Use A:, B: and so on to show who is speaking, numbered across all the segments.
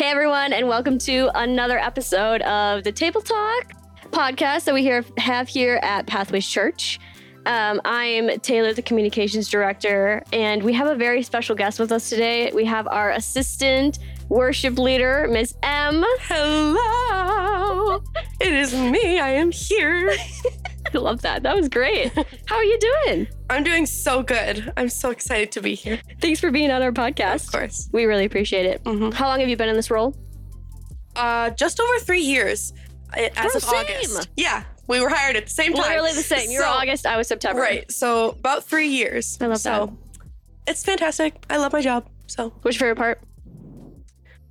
A: Hey, everyone, and welcome to another episode of the Table Talk podcast that we here, have here at Pathways Church. Um, I'm Taylor, the communications director, and we have a very special guest with us today. We have our assistant worship leader, Miss M.
B: Hello. it is me. I am here.
A: I love that. That was great. How are you doing?
B: I'm doing so good. I'm so excited to be here.
A: Thanks for being on our podcast.
B: Of course.
A: We really appreciate it.
B: Mhm.
A: How long have you been in this role?
B: Uh, just over three years uh, as
A: Oh,
B: of
A: same.
B: August. Yeah, we were hired at the same time.
A: Literally the same. You were
B: So-
A: August, I was September.
B: Right. So about three years.
A: I love
B: so, It's fantastic. I love my job. So
A: What's your favorite part?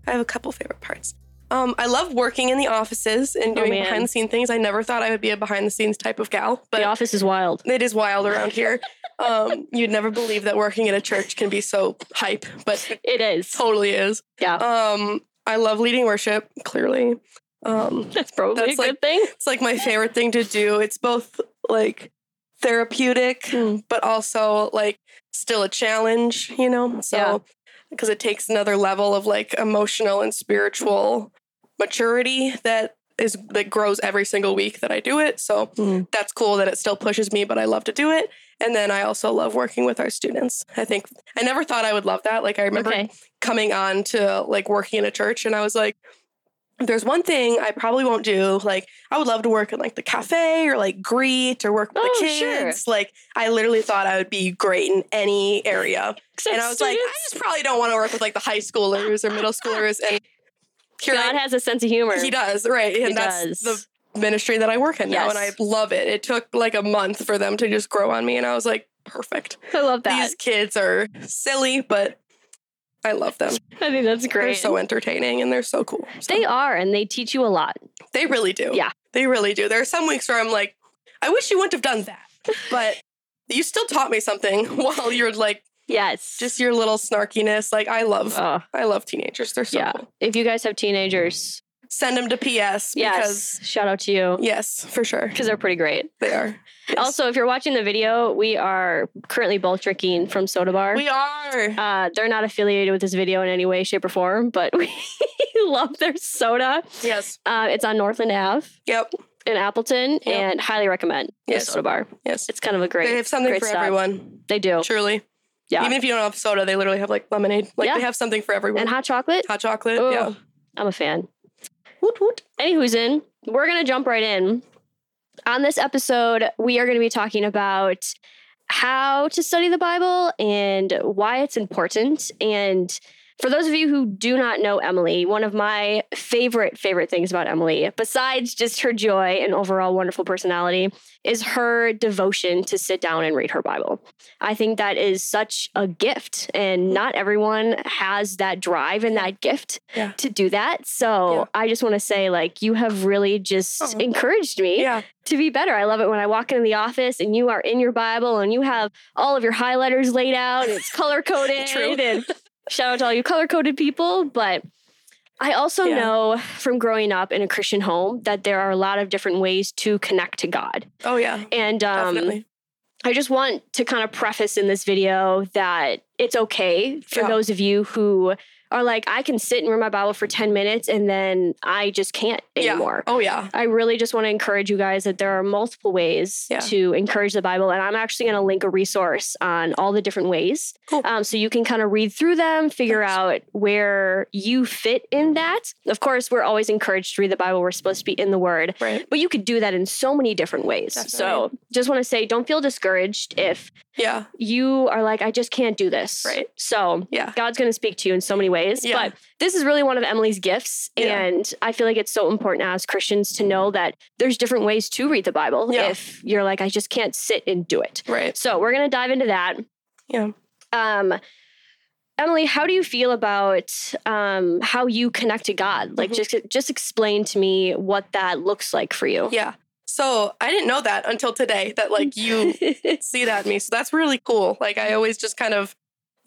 B: I have a couple favorite parts. Um, I love working in the offices and
A: Oh,
B: doing
A: man.
B: behind the scene things. I never thought I would be a behind the scenes type of gal, but
A: the office is wild.
B: it is wild around here. um, you'd never believe that working in a church can be so hype, but it
A: is.
B: totally is.
A: Yeah.
B: Um, I love leading worship, clearly. Um,
A: That's probably
B: That's
A: a good thing.
B: it's like my favorite thing to do. It's both like therapeutic,
A: Mm.
B: but also like still a challenge, you know?
A: Yeah.
B: So, because it takes another level of like emotional and spiritual maturity that is that grows every single week that I do it. So
A: Mm.
B: that's cool that it still pushes me, but I love to do it. And then I also love working with our students. I think I never thought I would love that. Like I remember
A: Okay.
B: coming on to like working in a church and I was like, there's one thing I probably won't do, like I would love to work in like the cafe or like greet or work with
A: Oh,
B: the
A: sure.
B: kids. Like I literally thought I would be great in any area. And I was like, I just probably don't want to work with like the high schoolers or middle schoolers. And here
A: God has a sense of humor.
B: he does, right. And
A: He
B: that's
A: does.
B: the ministry that I work in now. And I love it. It took like a month for them to just grow on me. And I was like, perfect.
A: I love that.
B: These kids are silly, but I love them.
A: I think that's great.
B: They're so entertaining and they're so cool. So,
A: they are, and they teach you a lot.
B: they really do.
A: Yeah.
B: They really do. There are some weeks where I'm like, I wish you wouldn't have done that. But you still taught me something while you're like
A: Yes.
B: just your little snarkiness. Like I love
A: Oh,
B: I love teenagers. They're so
A: yeah.
B: cool.
A: If you guys have teenagers,
B: Send them to PS because
A: yes, shout out to you
B: yes, for sure.
A: because they're pretty great.
B: They are. Yes.
A: Also, if you're watching the video, we are currently both drinking from Soda Bar.
B: we are.
A: uh, they're not affiliated with this video in any way, shape, or form, but we love their soda.
B: Yes.
A: Uh, it's on Northland Ave
B: Yep.
A: in Appleton,
B: Yep.
A: and highly recommend the
B: Yes.
A: Soda Bar.
B: Yes.
A: It's kind of a great.
B: they have something for
A: stop.
B: everyone.
A: They do,
B: Truly.
A: Yeah.
B: Even if you don't have soda, they literally have like lemonade. Like
A: Yeah.
B: they have something for everyone.
A: and hot chocolate.
B: Hot chocolate.
A: Oh,
B: Yeah.
A: I'm a fan.
B: Woot woot.
A: Anywho's in, we're gonna jump right in. On this episode, we are gonna be talking about how to study the Bible and why it's important. And for those of you who do not know Emily, one of my favorite, favorite things about Emily, besides just her joy and overall wonderful personality, is her devotion to sit down and read her Bible. I think that is such a gift, and not everyone has that drive and that gift
B: Yeah.
A: to do that. So
B: Yeah.
A: I just want to say, like, you have really just
B: Oh.
A: encouraged me
B: Yeah.
A: to be better. I love it when I walk into the office and you are in your Bible and you have all of your highlighters laid out and it's color coded.
B: True.
A: And shout out to all you color coded people. But I also
B: Yeah.
A: know from growing up in a Christian home that there are a lot of different ways to connect to God.
B: Oh yeah.
A: And um,
B: Definitely.
A: I just want to kind of preface in this video that it's okay for
B: Yeah.
A: those of you who are like, I can sit and read my Bible for 10 minutes and then I just can't
B: Yeah.
A: anymore.
B: Oh yeah.
A: I really just want to encourage you guys that there are multiple ways
B: Yeah.
A: to encourage the Bible. And I'm actually going to link a resource on all the different ways.
B: Cool.
A: Um, so you can kind of read through them, figure
B: Nice.
A: out where you fit in that. Of course, we're always encouraged to read the Bible. We're supposed to be in the Word.
B: Right.
A: But you could do that in so many different ways. So just want to say, don't feel discouraged if
B: Yeah.
A: you are like, I just can't do this.
B: Right.
A: So
B: Yeah.
A: God's going to speak to you in so many ways.
B: Yeah.
A: But this is really one of Emily's gifts.
B: Yeah.
A: And I feel like it's so important as Christians to know that there's different ways to read the Bible
B: Yeah.
A: if you're like, I just can't sit and do it.
B: Right.
A: So we're going to dive into that.
B: Yeah.
A: Um, Emily, how do you feel about um, how you connect to God? Like,
B: Mhm.
A: just just explain to me what that looks like for you.
B: Yeah. So I didn't know that until today that like you see that in me. So that's really cool. Like I always just kind of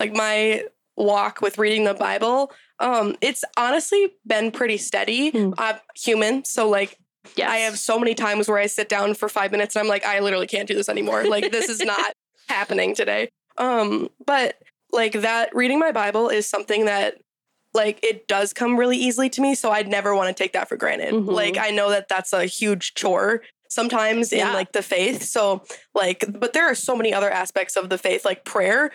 B: like my walk with reading the Bible. Um, it's honestly been pretty steady.
A: Hmm.
B: I'm human, so like
A: yes.
B: I have so many times where I sit down for five minutes and I'm like, I literally can't do this anymore. Like this is not happening today. Um, but like that reading my Bible is something that like it does come really easily to me. So I'd never want to take that for granted.
A: Mhm.
B: Like I know that that's a huge chore sometimes in like the faith. So like, but there are so many other aspects of the faith, like prayer.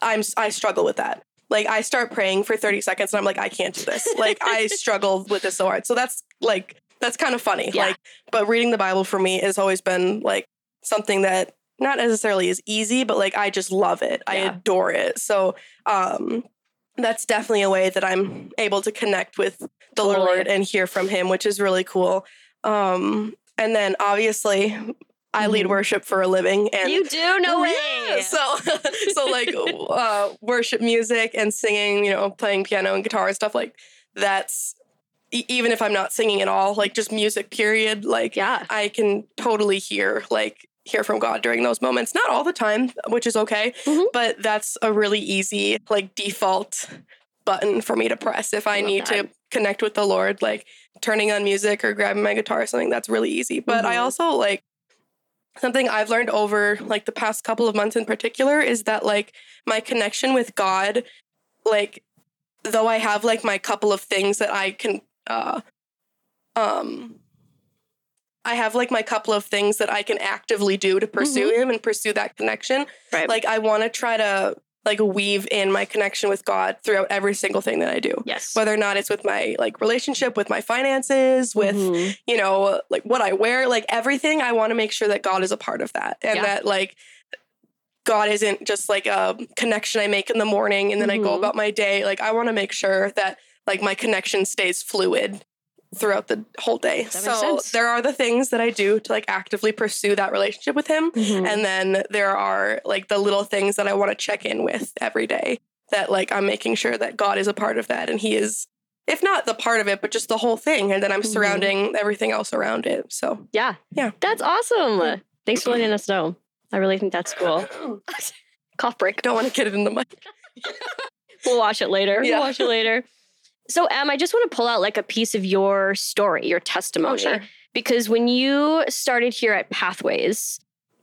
B: I'm I struggle with that. Like I start praying for 30 seconds and I'm like, I can't do this. Like I struggle with this so hard. So that's like that's kind of funny.
A: Yeah.
B: Like, but reading the Bible for me has always been like something that not necessarily is easy, but like I just love it. I adore it. So um that's definitely a way that I'm able to connect with the
A: Totally.
B: Lord and hear from him, which is really cool. Um and then obviously I lead
A: Mhm.
B: worship for a living and
A: you do no way.
B: yeah, so so like uh, worship music and singing, you know, playing piano and guitar and stuff like that's even if I'm not singing at all, like just music period, like
A: yeah.
B: I can totally hear like hear from God during those moments. Not all the time, which is okay,
A: Mhm.
B: but that's a really easy like default button for me to press if I
A: Love
B: need to connect with the Lord, like turning on music or grabbing my guitar or something. That's really easy. But I
A: Mhm.
B: also like something I've learned over like the past couple of months in particular is that like my connection with God, like though I have like my couple of things that I can uh um I have like my couple of things that I can actively do to pursue him and pursue that connection.
A: Right.
B: Like I want to try to like weave in my connection with God throughout every single thing that I do.
A: yes.
B: Whether or not it's with my like relationship, with my finances, with
A: Mhm.
B: you know, like what I wear, like everything, I want to make sure that God is a part of that. And
A: Yeah.
B: that like God isn't just like a connection I make in the morning and then I go
A: Mhm.
B: about my day. Like I want to make sure that like my connection stays fluid throughout the whole day. So
A: sense.
B: there are the things that I do to like actively pursue that relationship with him.
A: Mhm.
B: And then there are like the little things that I want to check in with every day that like I'm making sure that God is a part of that and he is if not the part of it but just the whole thing and then I'm
A: Mhm.
B: surrounding everything else around it. So
A: yeah.
B: Yeah.
A: That's awesome. Thanks for letting us know. I really think that's cool. Cough break.
B: don't want to get it in the mic.
A: We'll watch it later.
B: Yeah.
A: We'll watch it later. So, Em, I just want to pull out like a piece of your story, your testimony.
B: Oh, sure.
A: Because when you started here at Pathways,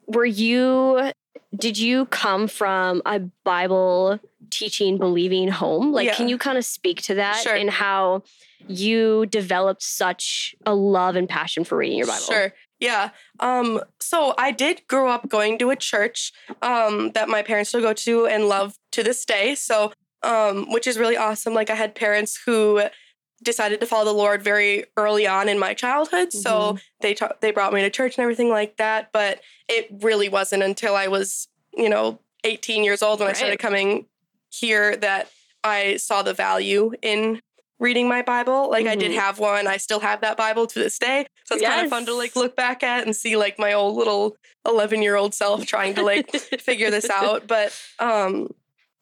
A: were you, did you come from a Bible teaching, believing home? Like,
B: Yeah.
A: can you kind of speak to that
B: Sure.
A: and how you developed such a love and passion for reading your Bible?
B: Sure. Yeah. Um, so I did grow up going to a church um, that my parents still go to and love to this day. So, um, which is really awesome. Like I had parents who decided to follow the Lord very early on in my childhood. So they ta- they brought me to church and everything like that. But it really wasn't until I was, you know, 18 years old when I started coming here that I saw the value in reading my Bible. Like I did
A: Mhm.
B: have one. I still have that Bible to this day. So it's kind of fun to like look back at and see like my old little 11 year old self trying to like figure this out. But um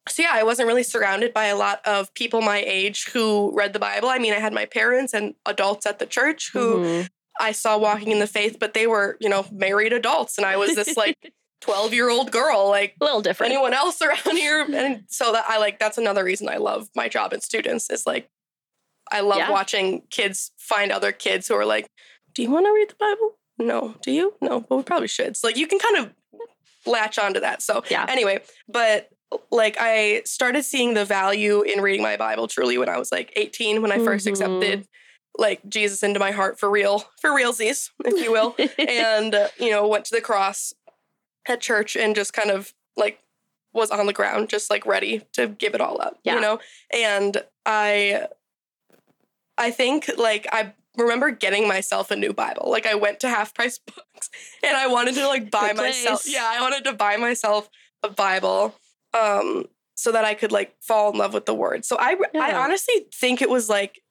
B: so yeah, I wasn't really surrounded by a lot of people my age who read the Bible. I mean, I had my parents and adults at the church who
A: Mhm.
B: I saw walking in the faith, but they were, you know, married adults and I was this like 12 year old girl. Like
A: a little different.
B: anyone else around here and so that i like that's another reason i love my job in students is like i love
A: Yeah.
B: watching kids find other kids who are like do you want to read the bible no do you no but we probably should so like you can kind of latch onto that so
A: Yeah.
B: anyway but like i started seeing the value in reading my bible truly when i was like 18 when i 1st
A: Mhm.
B: accepted like jesus into my heart for real for realsies if you will and uh, you know went to the cross at church and just kind of like was on the ground just like ready to give it all up
A: Yeah.
B: you know and i i think like i remember getting myself a new bible like i went to half price books and i wanted to like buy myself yeah i wanted to buy myself a bible um so that i could like fall in love with the word so i i honestly think it was like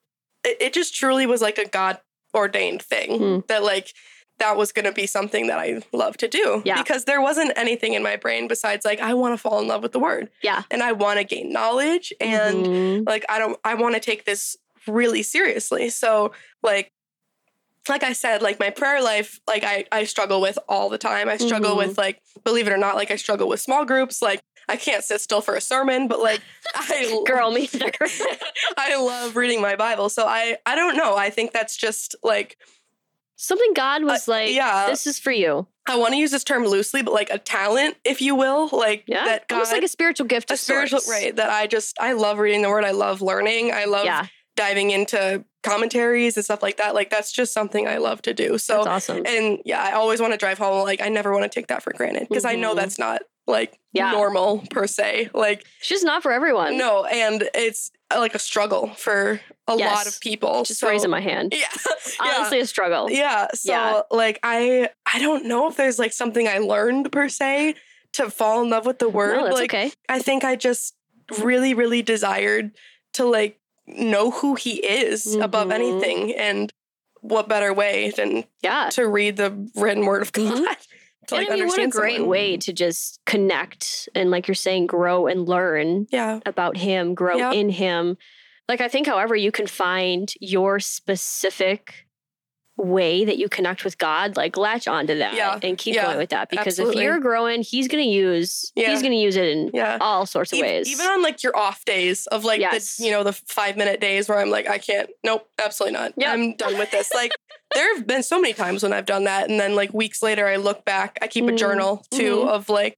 B: it, it just truly was like a god ordained thing
A: Hmm.
B: that like that was going to be something that I love to do
A: Yeah.
B: because there wasn't anything in my brain besides like I want to fall in love with the word
A: yeah.
B: and I want to gain knowledge and
A: Mhm.
B: like I don't I want to take this really seriously. So like like I said like my prayer life like I I struggle with all the time. I struggle
A: Mhm.
B: with like believe it or not like I struggle with small groups like I can't sit still for a sermon but like I
A: Girl, me either.
B: I love reading my Bible. So I I don't know. I think that's just like
A: Something God was
B: Uh,
A: like,
B: yeah.
A: this is for you.
B: I want to use this term loosely, but like a talent, if you will, like
A: Yeah.
B: that God,
A: Almost like a spiritual gift.
B: a spiritual
A: sorts.
B: right. That I just I love reading the word. I love learning. I love
A: Yeah.
B: diving into commentaries and stuff like that. Like that's just something I love to do. So
A: That's awesome.
B: and yeah, I always want to drive home. Like I never want to take that for granted because I know
A: Mhm.
B: that's not like
A: Yeah.
B: normal per se. Like
A: she's not for everyone.
B: no, and it's uh, like a struggle for a lot of people.
A: Just
B: so,
A: raising my hand.
B: Yeah. yeah.
A: Honestly, a struggle.
B: Yeah. So
A: Yeah.
B: like I I don't know if there's like something I learned per se to fall in love with the word.
A: No, that's
B: like
A: okay.
B: I think I just really, really desired to like know who he is above
A: Mhm.
B: anything. And what better way than
A: Yeah.
B: to read the written word of God?
A: Mhm.
B: To,
A: and I mean, what a great
B: someone.
A: way to just connect and, like you're saying, grow and learn
B: Yeah.
A: about him, grow
B: Yep.
A: in him. Like, I think, however, you can find your specific way that you connect with God, like latch onto that
B: Yeah.
A: and keep
B: Yeah.
A: going with that. Because
B: Absolutely.
A: if you're growing, he's going to use,
B: Yeah.
A: he's going to use it in
B: Yeah.
A: all sorts of
B: Ev-
A: ways.
B: Even on like your off days of like
A: Yes.
B: the you know the five minute days where I'm like I can't nope absolutely not
A: Yep.
B: I'm done with this like there have been so many times when I've done that and then like weeks later I look back I keep a
A: Mhm.
B: journal too
A: Mhm.
B: of like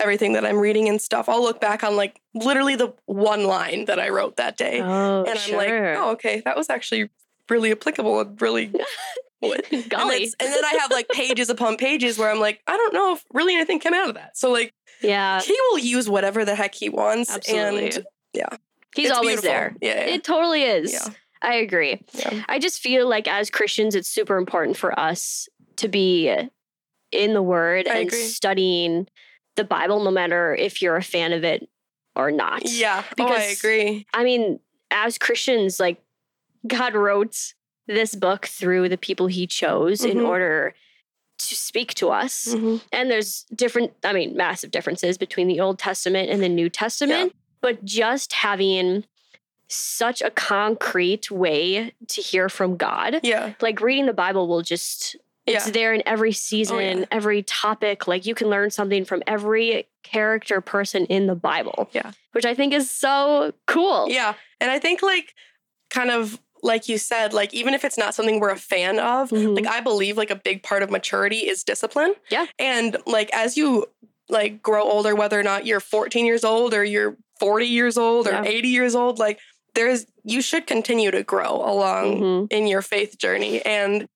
B: everything that I'm reading and stuff I'll look back on like literally the one line that I wrote that day
A: oh,
B: and I'm
A: sure.
B: like oh okay that was actually really applicable and really what and, and then I have like pages upon pages where I'm like I don't know if really anything came out of that so like
A: yeah.
B: he will use whatever the heck he wants
A: Absolutely.
B: and yeah
A: He's
B: it's
A: always
B: beautiful.
A: there.
B: Yeah, yeah.
A: It totally is.
B: Yeah.
A: I agree.
B: Yeah.
A: I just feel like as Christians, it's super important for us to be in the Word
B: I
A: and
B: agree.
A: studying the Bible, no matter if you're a fan of it or not.
B: Yeah. oh, I agree.
A: I mean, as Christians, like God wrote this book through the people He chose in
B: Mhm.
A: order to speak to us.
B: Mhm.
A: And there's different, I mean, massive differences between the Old Testament and the New Testament. But just having such a concrete way to hear from God,
B: Yeah.
A: like reading the Bible will just, it's
B: Yeah.
A: there in every season,
B: yeah.
A: every topic. Like you can learn something from every character person in the Bible.
B: Yeah.
A: Which I think is so cool.
B: Yeah. And I think like kind of like you said, like even if it's not something we're a fan of,
A: Mhm.
B: like I believe like a big part of maturity is discipline.
A: Yeah.
B: And like as you like grow older, whether or not you're 14 years old or you're 40 years old or
A: Yeah.
B: 80 years old, like there's you should continue to grow along
A: Mhm.
B: in your faith journey. And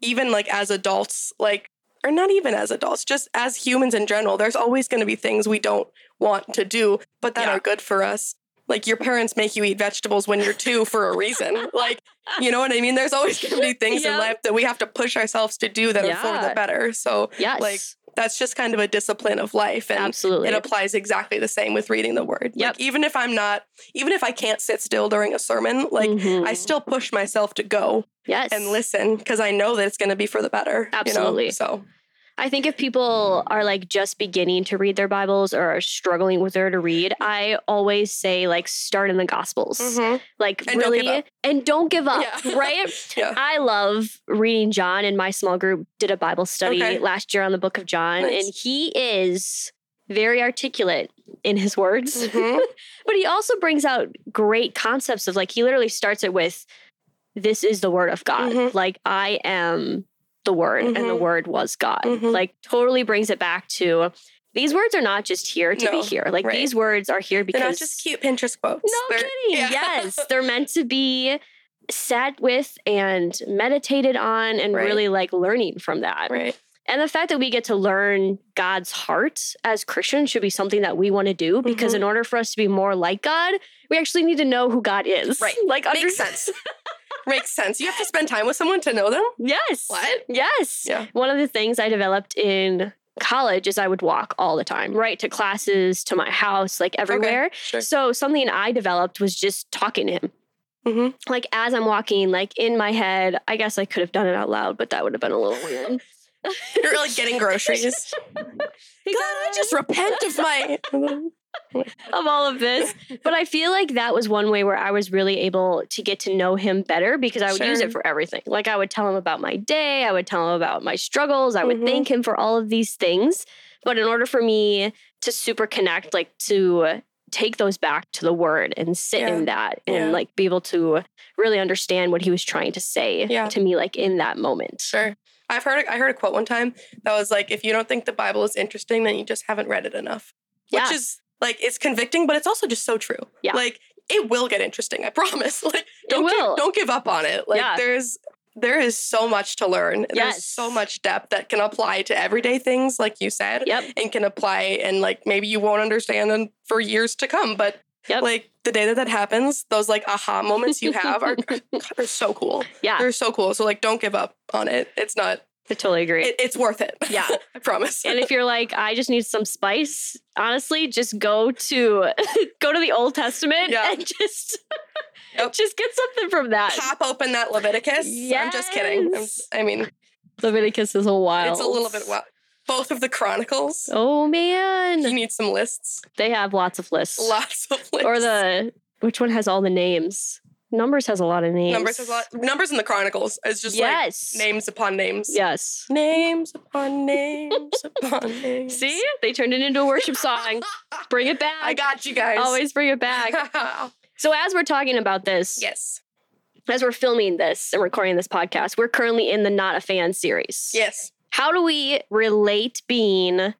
B: even like as adults, like, or not even as adults, just as humans in general, there's always going to be things we don't want to do, but that
A: Yeah.
B: are good for us. Like your parents make you eat vegetables when you're two for a reason. Like, you know what I mean? There's always going to be things
A: Yeah.
B: in life that we have to push ourselves to do that are for the better. So
A: Yes.
B: like, that's just kind of a discipline of life. And
A: absolutely.
B: it applies exactly the same with reading the word.
A: Yep.
B: Like, even if I'm not, even if I can't sit still during a sermon, like
A: Mhm.
B: I still push myself to go
A: yes.
B: and listen because I know that it's going to be for the better. you know?
A: Absolutely.
B: So
A: I think if people are like just beginning to read their Bibles or are struggling with where to read, I always say like start in the Gospels. Like
B: And don't
A: really and don't give up,
B: Yeah.
A: right?
B: Yeah.
A: I love reading John and my small group did a Bible study
B: Okay.
A: last year on the book of John
B: Nice.
A: and he is very articulate in his words.
B: Mhm.
A: but he also brings out great concepts of like he literally starts it with this is the word of God.
B: Mhm.
A: Like I am the word and the
B: Mhm.
A: word was God.
B: Mhm.
A: Like totally brings it back to these words are not just here to be here. Like
B: right.
A: these words are here because
B: They're not just cute Pinterest quotes.
A: No
B: They're-
A: kidding.
B: yeah.
A: Yes. They're meant to be sat with and meditated on and
B: Right.
A: really like learning from that.
B: right.
A: And the fact that we get to learn God's heart as Christians should be something that we want to do because
B: Mhm.
A: in order for us to be more like God, we actually need to know who God is.
B: Right.
A: Like
B: Makes
A: under-
B: sense. Makes sense. You have to spend time with someone to know them.
A: Yes.
B: What?
A: Yes.
B: Yeah.
A: One of the things I developed in college is I would walk all the time, right? To classes, to my house, like everywhere.
B: Sure.
A: So something I developed was just talking to him.
B: Mhm.
A: Like as I'm walking, like in my head, I guess I could have done it out loud, but that would have been a little weird.
B: You're like getting groceries. God, I just repent of my.
A: of all of this. But I feel like that was one way where I was really able to get to know him better because I would use it for everything. Like I would tell him about my day, I would tell him about my struggles, I would
B: Mhm.
A: thank him for all of these things. But in order for me to super connect, like to take those back to the word and sit
B: Yeah.
A: in that and
B: Yeah.
A: like be able to really understand what he was trying to say
B: Yeah.
A: to me like in that moment.
B: Sure. I've heard I heard a quote one time that was like, if you don't think the Bible is interesting, then you just haven't read it enough. Which is like it's convicting, but it's also just so true.
A: Yeah.
B: Like it will get interesting, I promise. Like don't. Give, don't give up on it. Like
A: Yeah.
B: there's there is so much to learn.
A: Yes.
B: There's so much depth that can apply to everyday things, like you said,
A: Yep.
B: and can apply and like maybe you won't understand them for years to come. But
A: Yep.
B: like the day that that happens, those like aha moments you have are are so cool.
A: Yeah.
B: They're so cool. So like don't give up on it. It's not
A: I totally agree.
B: it, it's worth it.
A: Yeah.
B: I promise.
A: and if you're like, I just need some spice, honestly, just go to go to the Old Testament
B: Yeah.
A: and just just get something from that.
B: pop open that Leviticus. I'm just kidding. I'm- I mean,
A: Leviticus is a while.
B: it's a little bit wild. Both of the Chronicles.
A: Oh man, You
B: need some lists.
A: they have lots of lists.
B: Lots of lists.
A: Or the which one has all the names? Numbers has a lot of names.
B: numbers. Has a lot, numbers in the Chronicles is just
A: yes.
B: like names upon names.
A: Yes.
B: Names upon names upon names.
A: See, they turned it into a worship song. Bring it back.
B: I got you guys.
A: Always bring it back. So as we're talking about this,
B: yes.
A: as we're filming this and recording this podcast, we're currently in the Not a Fan series.
B: Yes.
A: How do we relate being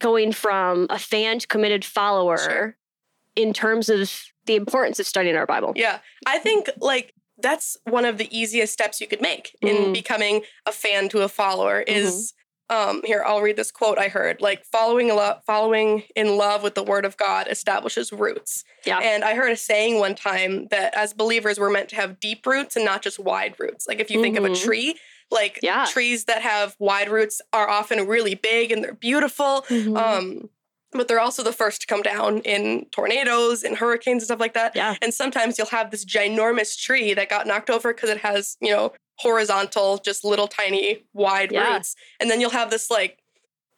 A: going from a fan to committed follower
B: Sure.
A: in terms of the importance of studying our Bible?
B: Yeah. I think like that's one of the easiest steps you could make in
A: Mhm.
B: becoming a fan to a follower
A: Mm-hmm.
B: is um here I'll read this quote I heard like following a lo- following in love with the word of God establishes roots.
A: Yeah.
B: And I heard a saying one time that as believers we're meant to have deep roots and not just wide roots. Like if you think of a
A: Mhm.
B: tree, like
A: Yeah.
B: trees that have wide roots are often really big and they're beautiful.
A: Mhm.
B: Um but they're also the first to come down in tornadoes and hurricanes and stuff like that.
A: yeah.
B: And sometimes you'll have this ginormous tree that got knocked over because it has, you know, horizontal, just little tiny wide
A: Yeah.
B: roots. And then you'll have this like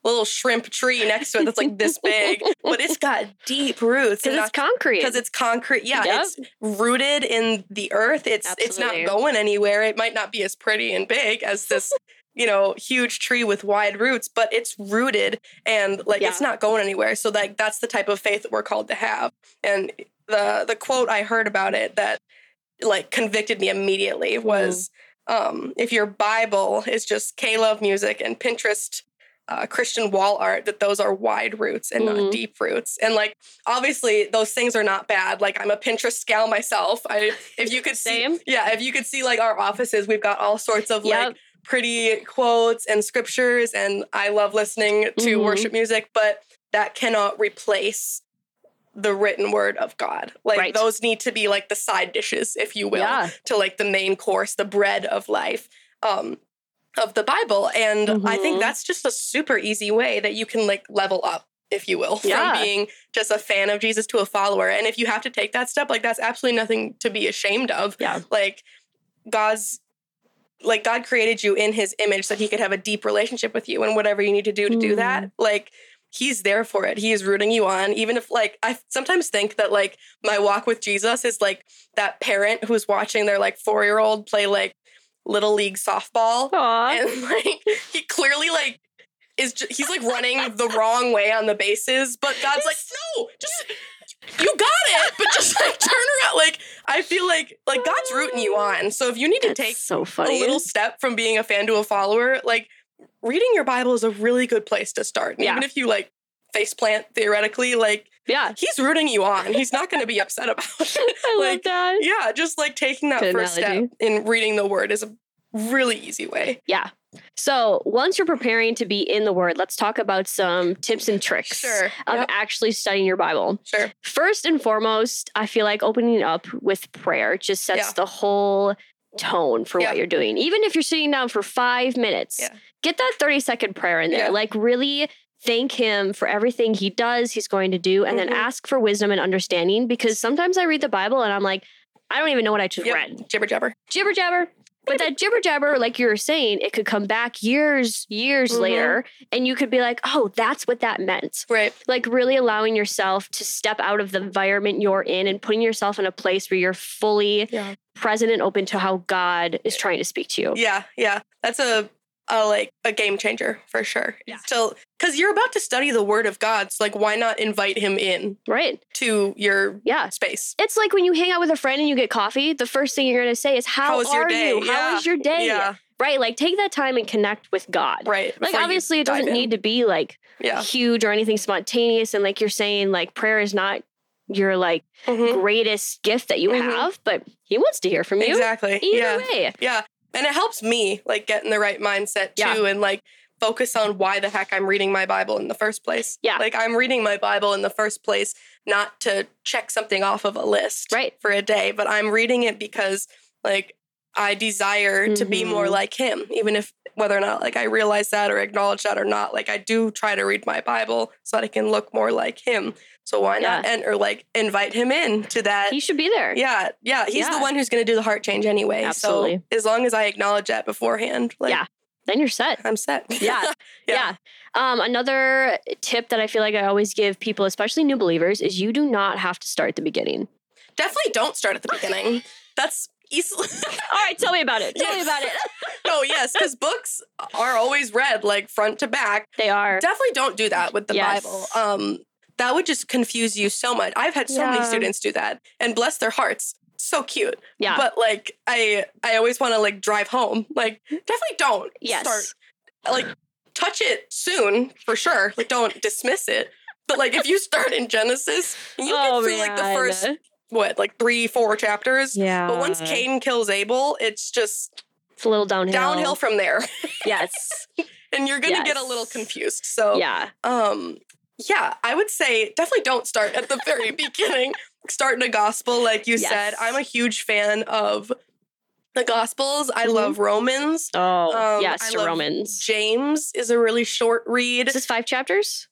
B: little shrimp tree next to it that's like this big, but it's got deep roots.
A: Because it's concrete.
B: because it's concrete. Yeah,
A: Yep.
B: it's rooted in the earth. It's it's not going anywhere. It might not be as pretty and big as this, you know, huge tree with wide roots, but it's rooted and like it's not going anywhere. So like that's the type of faith that we're called to have. And the the quote I heard about it that like convicted me immediately was um if your Bible is just K love music and Pinterest uh, Christian wall art that those are wide roots and
A: Mhm.
B: not deep roots. And like obviously those things are not bad. Like I'm a Pinterest gal myself. I if you could see yeah, if you could see like our offices, we've got all sorts of
A: Yep.
B: like pretty quotes and scriptures and I love listening to
A: Mhm.
B: worship music, but that cannot replace the written word of God. Like
A: Right.
B: those need to be like the side dishes, if you will
A: Yeah.
B: to like the main course, the bread of life um, of the Bible. And I
A: Mhm.
B: think that's just a super easy way that you can like level up, if you will,
A: Yeah.
B: from being just a fan of Jesus to a follower. And if you have to take that step, like that's absolutely nothing to be ashamed of.
A: Yeah.
B: Like God's like God created you in his image so he could have a deep relationship with you and whatever you need to do to do that, mm. like he's there for it. He is rooting you on even if like I sometimes think that like my walk with Jesus is like that parent who's watching their like 4-year-old play like little league softball
A: Aw.
B: and like he clearly like is ju- he's like running the wrong way on the bases but god's like no just you got it but just like turn around like i feel like like god's rooting you oh. on so if you need to take
A: so funny.
B: a little step from being a fan to a follower like reading your bible is a really good place to start
A: Yeah.
B: even if you like face plant theoretically like
A: yeah.
B: he's rooting you on he's not going to be upset about it
A: I love
B: like,
A: that.
B: yeah just like taking that
A: Good
B: first
A: analogy.
B: step in reading the word is a really easy way
A: Yeah. So once you're preparing to be in the Word, let's talk about some tips and tricks
B: sure
A: of
B: Yep,
A: actually studying your Bible.
B: sure
A: First and foremost, I feel like opening up with prayer just sets
B: Yeah.
A: the whole tone for
B: Yeah.
A: what you're doing. Even if you're sitting down for five minutes,
B: Yeah.
A: get that 30 second prayer in there. Like, really thank him for everything he does, he's going to do, and
B: Mhm.
A: then ask for wisdom and understanding. Because sometimes I read the Bible and I'm like, I don't even know what I just
B: Yep.
A: read.
B: jibber jabber
A: Jibber jabber. But that jibber jabber, like you were saying, it could come back years, years
B: Mhm.
A: later, and you could be like, oh, that's what that meant.
B: Right.
A: Like really allowing yourself to step out of the environment you're in and putting yourself in a place where you're fully
B: yeah.
A: present and open to how God is trying to speak to you.
B: yeah yeah. That's a a like a game changer for sure.
A: Yeah.
B: So because you're about to study the Word of God, so like why not invite Him in
A: Right.
B: to your
A: Yeah.
B: space?
A: It's like when you hang out with a friend and you get coffee, the first thing you're going to say is, How,
B: How was your
A: are
B: day?
A: you? How was your day?
B: Yeah,
A: Right. Like take that time and connect with God.
B: right.
A: Like
B: before
A: obviously it doesn't need to be like
B: Yeah.
A: huge or anything spontaneous. And like you're saying, like prayer is not your like
B: Mhm.
A: greatest gift that you
B: Mhm.
A: have, but he wants to hear from you.
B: Exactly.
A: Either
B: yeah.
A: way.
B: Yeah. And it helps me like get in the right mindset too
A: Yeah.
B: and like focus on why the heck I'm reading my Bible in the first place.
A: Yeah.
B: Like I'm reading my Bible in the first place not to check something off of a list
A: Right.
B: for a day, but I'm reading it because like I desire to be more
A: Mhm.
B: like him, even if whether or not like I realize that or acknowledge that or not. Like I do try to read my Bible so that I can look more like him. So why not
A: Yeah.
B: and or like invite him in to that
A: He should be there.
B: yeah, yeah. He's
A: Yeah.
B: the one who's going to do the heart change anyway.
A: Absolutely.
B: So as long as I acknowledge that beforehand, like,
A: Yeah. Then you're set.
B: I'm set.
A: Yeah.
B: Yeah.
A: Yeah. Um, another tip that I feel like I always give people, especially new believers, is you do not have to start at the beginning.
B: Definitely don't start at the beginning. That's easily.
A: All right, tell me about it. Tell me about it.
B: no, yes, because books are always read like front to back.
A: They are.
B: Definitely don't do that with the
A: Yes.
B: Bible. Um, that would just confuse you so much. I've had so many students do that, and bless their hearts. So cute.
A: Yeah.
B: But like, I I always want to like drive home. Like, definitely don't
A: yes.
B: start like touch it soon for sure. Like don't dismiss it. But like if you start in Genesis, you
A: oh,
B: get through like the first what, like three, four chapters.
A: Yeah.
B: But once Cain kills Abel, it's just
A: it's a little downhill.
B: downhill from there.
A: Yes.
B: and you're gonna get a little confused. So
A: yeah.
B: um yeah, I would say definitely don't start at the very beginning. Start in a gospel, like you said. I'm a huge fan of the gospels. I
A: Mhm.
B: love Romans.
A: Oh,
B: Um,
A: yes,
B: I
A: Romans.
B: James is a really short read.
A: Is this five chapters?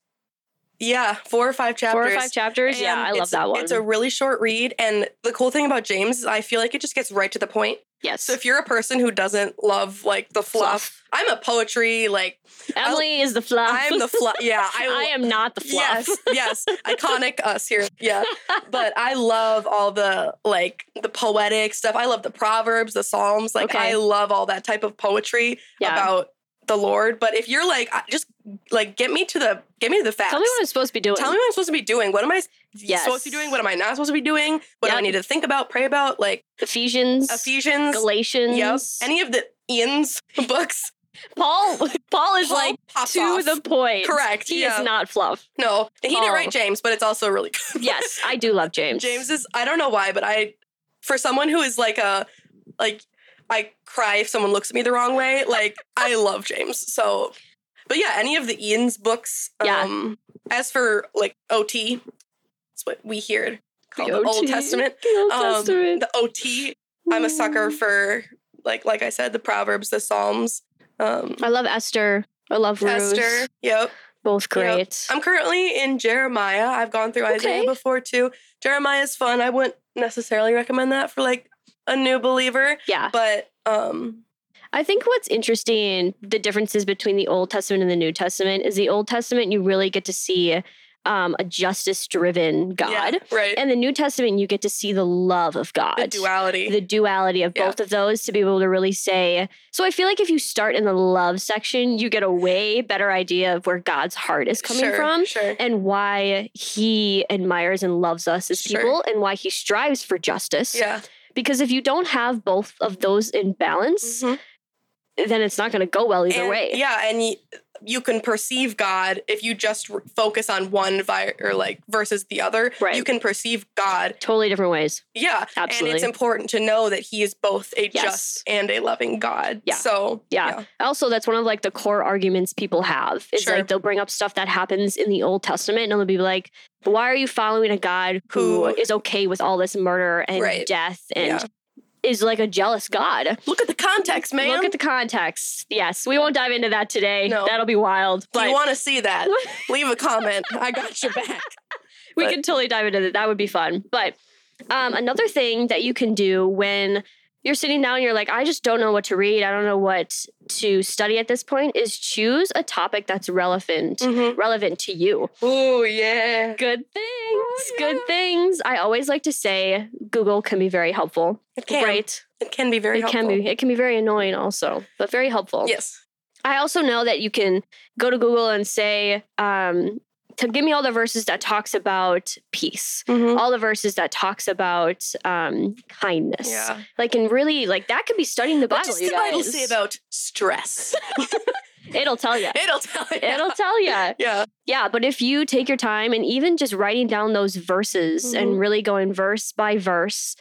B: Yeah, four or five chapters.
A: Four or five chapters? yeah, I love that one.
B: It's a really short read. And the cool thing about James is I feel like it just gets right to the point.
A: yes.
B: So if you're a person who doesn't love like the fluff, I'm a poetry, like
A: Emily is the fluff.
B: I'm the fluff. Yeah, I,
A: I am not the fluff.
B: Yes, yes. Iconic us here. Yeah. But I love all the like the poetic stuff. I love the proverbs, the psalms. Like
A: Okay.
B: I love all that type of poetry
A: Yeah.
B: about the Lord. But if you're like just like get me to the get me to the facts.
A: Tell me what I'm supposed to be doing.
B: Tell me what I'm supposed to be doing. What am I
A: Yes.
B: supposed to be doing? What am I not supposed to be doing? What do I need to think about, pray about? Like
A: Ephesians,
B: Ephesians.
A: Galatians.
B: Yep. Any of the Ian's books.
A: Paul Paul is
B: Paul
A: like to
B: off.
A: the point.
B: Correct,
A: He
B: yeah.
A: is not fluff.
B: No, he didn't write oh. James, but it's also really good.
A: Yes, I do love James.
B: James is I don't know why, but I for someone who is like a like I cry if someone looks at me the wrong way. Like I love James. So but yeah, any of the Ian's books.
A: Yeah.
B: Um as for like OT, it's what we hear called the,
A: OT.
B: Old Testament.
A: The Old
B: Um,
A: Testament.
B: the OT, I'm a sucker for like like I said, the Proverbs, the Psalms. Um
A: I love Esther. I love Ruth.
B: Esther. Yep.
A: Both great.
B: I'm currently in Jeremiah. I've gone through Isaiah
A: Okay.
B: before too. Jeremiah's fun. I wouldn't necessarily recommend that for like a new believer,
A: yeah.
B: but um
A: I think what's interesting, the differences between the Old Testament and the New Testament, is the Old Testament, you really get to see um, a justice driven God.
B: yeah, right.
A: And the New Testament, you get to see the love of God.
B: the duality.
A: the duality of
B: Yeah.
A: both of those to be able to really say. So I feel like if you start in the love section, you get a way better idea of where God's heart is coming
B: sure,
A: from
B: Sure.
A: and why he admires and loves us as
B: Sure.
A: people and why he strives for justice.
B: Yeah.
A: Because if you don't have both of those in balance,
B: Mhm.
A: Then it's not going to go well either
B: And-
A: way.
B: Yeah, and y- you can perceive God if you just r- focus on one vi- or like versus the other.
A: Right.
B: You can perceive God.
A: Totally different ways.
B: Yeah. And
A: Absolutely.
B: it's important to know that he is both a
A: Yes.
B: just and a loving God.
A: Yeah.
B: So
A: Yeah. Also, that's one of like the core arguments people have is
B: Sure.
A: like they'll bring up stuff that happens in the Old Testament and they'll be like, why are you following a God who
B: Who-
A: is okay with all this murder and
B: Right.
A: death and
B: Yeah.
A: Is like a jealous God?
B: Look at the context, man.
A: Look at the context. Yes, we won't dive into that today.
B: No.
A: That'll be wild.
B: if
A: But
B: you want to see that, leave a comment. I got your back.
A: we
B: but-
A: can totally dive into that. That would be fun. But um, another thing that you can do when you're sitting down, and you're like, I just don't know what to read. I don't know what to study at this point. Is choose a topic that's relevant,
B: Mm-hmm.
A: relevant to you.
B: Oh yeah,
A: Good things, good
B: yeah.
A: things. I always like to say Google can be very helpful.
B: it can.
A: Right?
B: It can be very
A: it
B: helpful.
A: can be. It can be very annoying also, but very helpful.
B: Yes.
A: I also know that you can go to Google and say, um, to give me all the verses that talks about peace,
B: Mhm.
A: all the verses that talks about um, kindness.
B: Yeah.
A: Like, and really, like that could be studying the
B: What
A: Bible.
B: does
A: you
B: the Bible
A: guys.
B: say about stress?
A: It'll tell you.
B: It'll tell you.
A: It'll tell you.
B: Yeah.
A: Yeah, but if you take your time and even just writing down those verses and
B: Mhm.
A: really going verse by verse,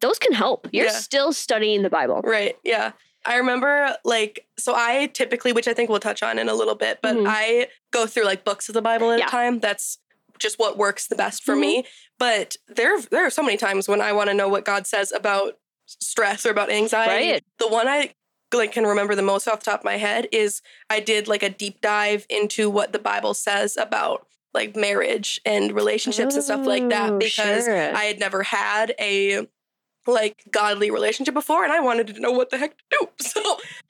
A: those can help. You're
B: Yeah.
A: still studying the Bible.
B: Right. Yeah. I remember like so I typically, which I think we'll touch on in a little bit, but
A: Mhm.
B: I go through like books of the Bible at
A: Yeah.
B: a time. That's just what works the best for
A: Mhm.
B: me. But there there are so many times when I want to know what God says about stress or about anxiety.
A: Right.
B: The one I like can remember the most off the top of my head is I did like a deep dive into what the Bible says about like marriage and relationships and stuff like that because
A: sure.
B: I had never had a like godly relationship before and I wanted to know what the heck to do. So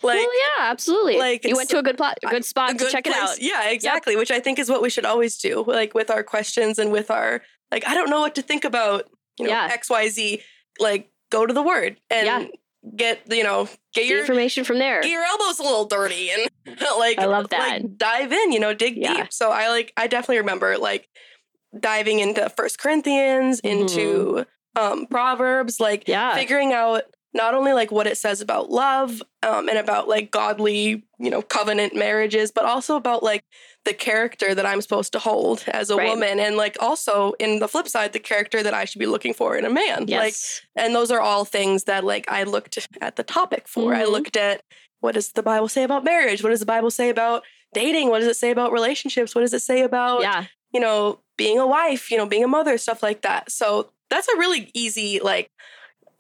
B: like
A: well, yeah, absolutely.
B: like,
A: you went to a good plot, a good spot
B: a
A: to
B: good
A: check it out.
B: Yeah, exactly. Which I think is what we should always do, like with our questions and with our like, I don't know what to think about, you know,
A: Yeah.
B: X, Y, Z. Like, go to the Word and
A: Yeah.
B: get you know get
A: The
B: your
A: information from there.
B: get your elbows a little dirty and like
A: I love
B: like,
A: that.
B: dive in, you know, dig
A: Yeah.
B: deep. So I like I definitely remember like diving into First Corinthians,
A: Mhm.
B: into um Proverbs, like
A: Yeah.
B: figuring out not only like what it says about love um, and about like godly you know covenant marriages but also about like the character that i'm supposed to hold as a
A: Right.
B: woman and like also in the flip side the character that i should be looking for in a man like
A: Yes.
B: and those are all things that like i looked at the topic for i
A: Mhm.
B: looked at what does the bible say about marriage what does the bible say about dating what does it say about relationships what does it say about
A: yeah.
B: you know, being a wife, you know, being a mother, stuff like that. So that's a really easy, like,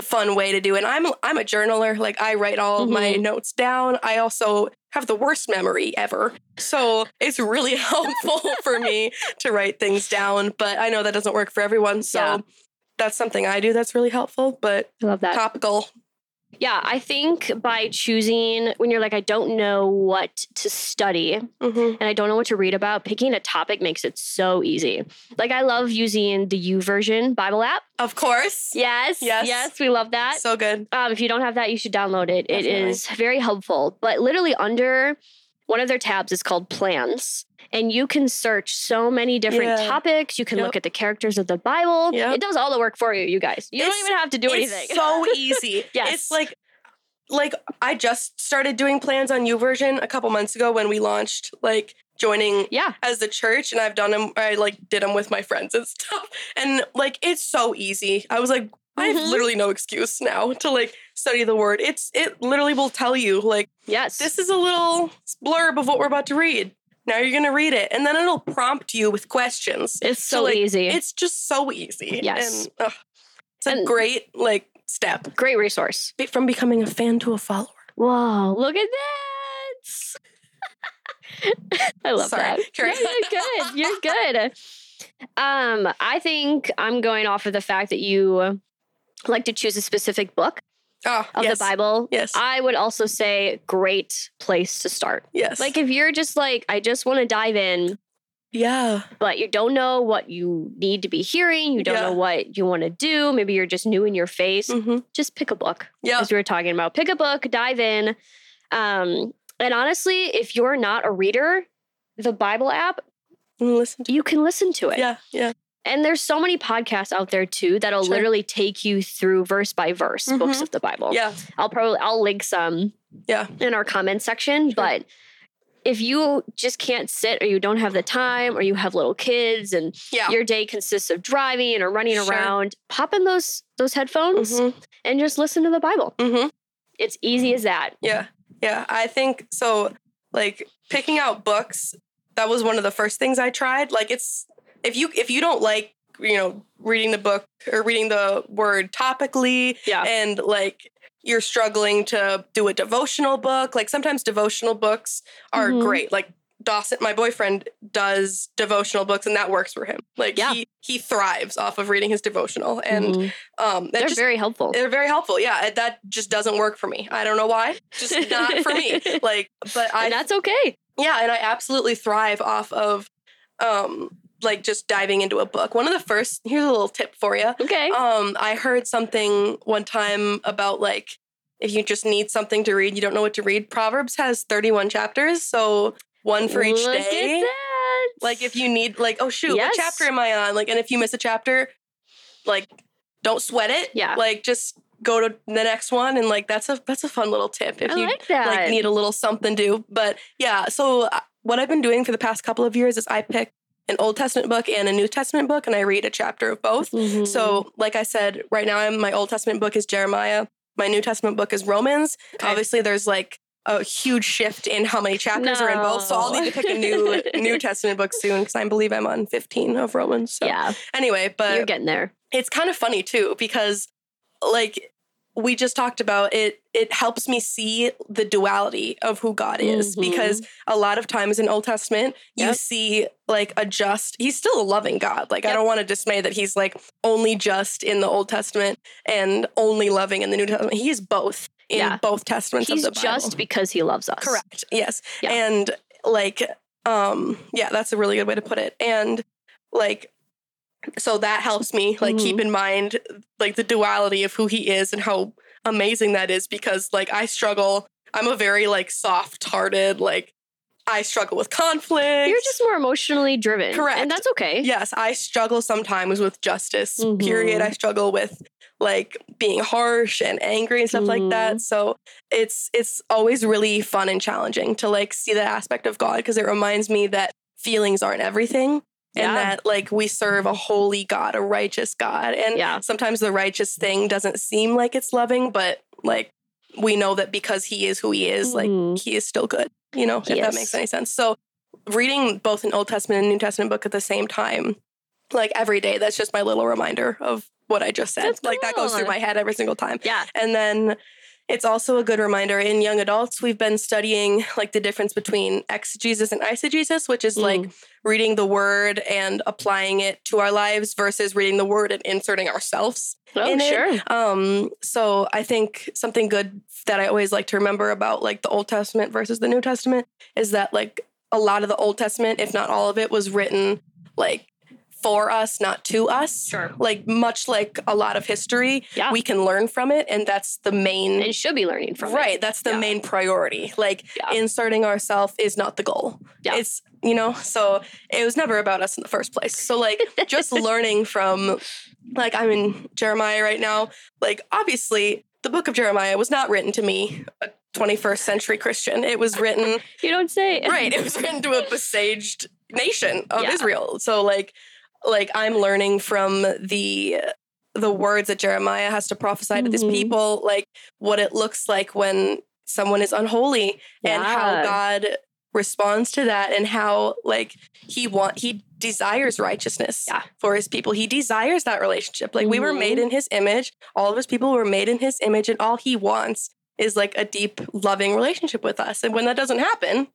B: fun way to do it. And I'm I'm a journaler. Like I write all of my
A: mm-hmm.
B: notes down. I also have the worst memory ever. So it's really helpful for me to write things down. But I know that doesn't work for everyone. So
A: Yeah.
B: that's something I do that's really helpful, but
A: I love that.
B: topical.
A: Yeah, I think by choosing when you're like, I don't know what to study
B: hmm
A: and I don't know what to read about, picking a topic makes it so easy. Like I love using the YouVersion Bible app.
B: Of course.
A: Yes,
B: Yes.
A: yes, we love that.
B: So good.
A: Um, if you don't have that, you should download it. It
B: Definitely.
A: is very helpful. But literally under one of their tabs is called plans. And you can search so many different
B: Yeah.
A: topics. You can
B: Yep.
A: look at the characters of the Bible.
B: Yep.
A: It does all the work for you, you guys. You
B: It's-
A: don't even have to do anything.
B: So easy.
A: Yes.
B: It's like like I just started doing plans on YouVersion a couple months ago when we launched like joining
A: yeah.
B: as the church and I've done them I like did them with my friends and stuff. And like it's so easy. I was like I have
A: Mhm.
B: literally no excuse now to like study the word. It's it literally will tell you like
A: Yes.
B: this is a little blurb of what we're about to read. Now you're gonna read it, and then it'll prompt you with questions.
A: it's so,
B: like,
A: easy.
B: It's just so easy.
A: Yes.
B: and ugh, it's a
A: And-
B: great like step
A: Great resource.
B: From becoming a fan to a follower.
A: Whoa, look at that. I love
B: Sorry,
A: that.
B: carry
A: Yeah, you're good. You're good. Um, I think I'm going off of the fact that you like to choose a specific book
B: Oh,
A: of
B: yes.
A: the Bible.
B: Yes.
A: I would also say great place to start.
B: yes.
A: Like if you're just like, I just want to dive in,
B: yeah.
A: but you don't know what you need to be hearing, you don't
B: Yeah.
A: know what you want to do, maybe you're just new in your face,
B: Mm-hmm.
A: just pick a book.
B: Yeah.
A: as we were talking about. Pick a book, dive in. Um, and honestly, if you're not a reader, the Bible app,
B: Listen to
A: you can listen to it.
B: Yeah. Yeah.
A: And there's so many podcasts out there too that'll
B: Sure.
A: literally take you through verse by verse books
B: Mhm.
A: of the Bible.
B: Yeah.
A: I'll probably I'll link some
B: Yeah.
A: in our comment section,
B: Sure.
A: but if you just can't sit or you don't have the time or you have little kids and
B: Yeah.
A: your day consists of driving or running
B: Sure.
A: around, pop in those those headphones
B: Mm-hmm.
A: and just listen to the Bible.
B: Mm-hmm.
A: It's easy as that.
B: Yeah. Yeah. I think so. Like picking out books, that was one of the first things I tried. Like it's if you if you don't like you know reading the book or reading the word topically
A: Yeah.
B: and like you're struggling to do a devotional book like sometimes devotional books are
A: Mhm.
B: great like Dawson my boyfriend does devotional books and that works for him like
A: Yeah.
B: he he thrives off of reading his devotional and
A: Mhm.
B: um
A: they're
B: just
A: very helpful.
B: they're very helpful yeah that just doesn't work for me i don't know why just not for me like but i
A: and that's okay.
B: yeah, and I absolutely thrive off of um like just diving into a book. One of the first here's a little tip for you.
A: Okay.
B: Um I heard something one time about like if you just need something to read, you don't know what to read. Proverbs has 31 chapters, so one for each
A: Look
B: day. Like if you need like, oh shoot,
A: Yes.
B: what chapter am I on? Like, and if you miss a chapter, like don't sweat it.
A: Yeah.
B: Like just go to the next one and like that's a that's a fun little tip if
A: I
B: you
A: like that.
B: like need a little something to. But yeah, so uh, what I've been doing for the past couple of years is I pick an Old Testament book and a New Testament book and I read a chapter of both.
A: Mhm.
B: So, like I said, right now I'm my Old Testament book is Jeremiah. My New Testament book is Romans.
A: Okay.
B: Obviously, there's like a huge shift in how many chapters are in both. So I'll need to pick a new New Testament book soon because I believe I'm on 15 of Romans. So
A: yeah,
B: anyway, but you're
A: getting there.
B: it's kind of funny too because like we just talked about it it helps me see the duality of who God is
A: Mhm.
B: because a lot of times in Old Testament you
A: Yep.
B: see like a just he's still a loving God like I don't want to dismay that he's like only just in the Old Testament and only loving in the New Testament he is both in
A: Yeah.
B: both testaments
A: He's
B: of the Bible
A: just because he loves us.
B: correct yes
A: Yeah.
B: and like um yeah that's a really good way to put it and like so that helps me like
A: Mhm.
B: keep in mind like the duality of who he is and how amazing that is because like i struggle i'm a very like soft hearted like i struggle with conflict
A: You're just more emotionally driven.
B: Correct.
A: And that's okay.
B: yes i struggle sometimes with justice
A: Mhm.
B: period i struggle with like being harsh and angry and stuff like
A: Mm-hmm.
B: that so it's it's always really fun and challenging to like see that aspect of god because it reminds me that feelings aren't everything
A: Yeah.
B: and that like we serve a holy god a righteous god and
A: Yeah.
B: sometimes the righteous thing doesn't seem like it's loving but like we know that because he is who he is like
A: Mhm.
B: he is still good you know
A: He
B: if that makes any sense so reading both an old testament and new testament book at the same time like every day that's just my little reminder of what i just said
A: That's
B: like that goes through my head every single time
A: Yeah.
B: and then it's also a good reminder in young adults we've been studying like the difference between exegesis and eisegesis which is like
A: Mm.
B: Reading the word and applying it to our lives versus reading the word and inserting ourselves
A: Oh,
B: in it.
A: sure.
B: um so i think something good that i always like to remember about like the old testament versus the new testament is that like a lot of the old testament if not all of it was written like for us not to us
A: Sure.
B: like much like a lot of history
A: Yeah.
B: we can learn from it and that's the main
A: and should be learning from it.
B: right that's the
A: Yeah.
B: main priority like
A: Yeah.
B: inserting ourselves is not the goal
A: Yeah.
B: it's you know so it was never about us in the first place so like just learning from like i'm in jeremiah right now like obviously the book of jeremiah was not written to me a 21st century christian it was written
A: You don't say.
B: right it was written to a besieged nation of
A: Yeah.
B: israel so like like i'm learning from the the words that jeremiah has to prophesy to this
A: Mhm.
B: people like what it looks like when someone is unholy and how god responds to that and how like he want he desires righteousness
A: Yeah.
B: for his people he desires that relationship like we were
A: Mhm.
B: made in his image all of his people were made in his image and all he wants is like a deep loving relationship with us and when that doesn't happen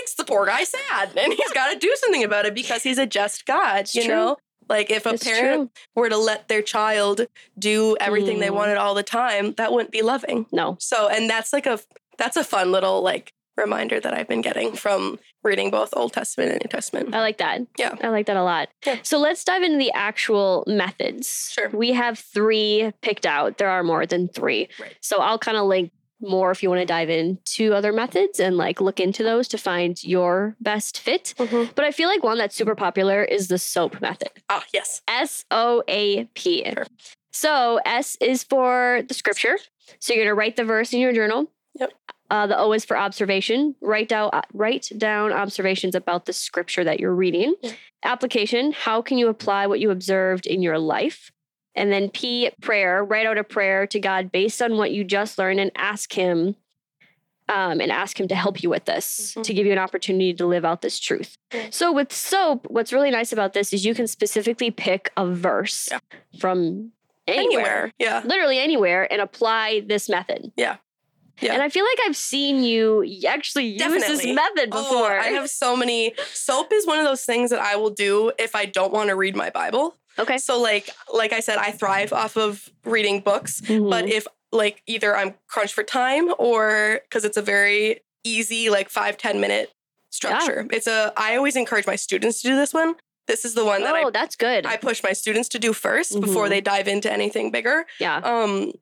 B: makes the poor guy sad and he's got to do something about it because he's a just god
A: It's
B: you
A: true.
B: know like if a
A: It's
B: parent were to let their child do everything they
A: Mm.
B: wanted all the time that wouldn't be loving
A: No.
B: so and that's like a that's a fun little like reminder that i've been getting from reading both old testament and new testament
A: I like that.
B: Yeah.
A: I like that a lot.
B: Yeah.
A: So let's dive into the actual methods.
B: Sure.
A: We have three picked out. There are more than three.
B: Right.
A: So I'll kind of link more if you want to dive into other methods and like look into those to find your best fit. But I feel like one that's super popular is the SOAP method.
B: ah yes
A: S O A P.
B: Sure.
A: So S is for the scripture. So you're gonna write the verse in your journal.
B: Yep.
A: Uh, the O is for observation. Write down uh, write down observations about the scripture that you're reading.
B: Yeah.
A: Application: How can you apply what you observed in your life? And then P prayer. Write out a prayer to God based on what you just learned and ask Him. Um, and ask him to help you with this,
B: Mhm.
A: to give you an opportunity to live out this truth.
B: Yeah.
A: So, with SOAP, what's really nice about this is you can specifically pick a verse
B: Yeah.
A: from anywhere,
B: yeah
A: literally anywhere, and apply this method.
B: Yeah. Yeah.
A: And I feel like I've seen you actually use this
B: Definitely.
A: method
B: Oh,
A: before.
B: I have so many. Soap is one of those things that I will do if I don't want to read my Bible.
A: Okay.
B: So, like, like I said, I thrive off of reading books. But
A: Mhm.
B: if like either I'm crunched for time or because it's a very easy like five ten minute structure. It's a. I always encourage my students to do this one. This is the one that
A: oh, that's good.
B: I I push my students to do 1st before
A: Mhm.
B: they dive into anything bigger.
A: yeah.
B: Um,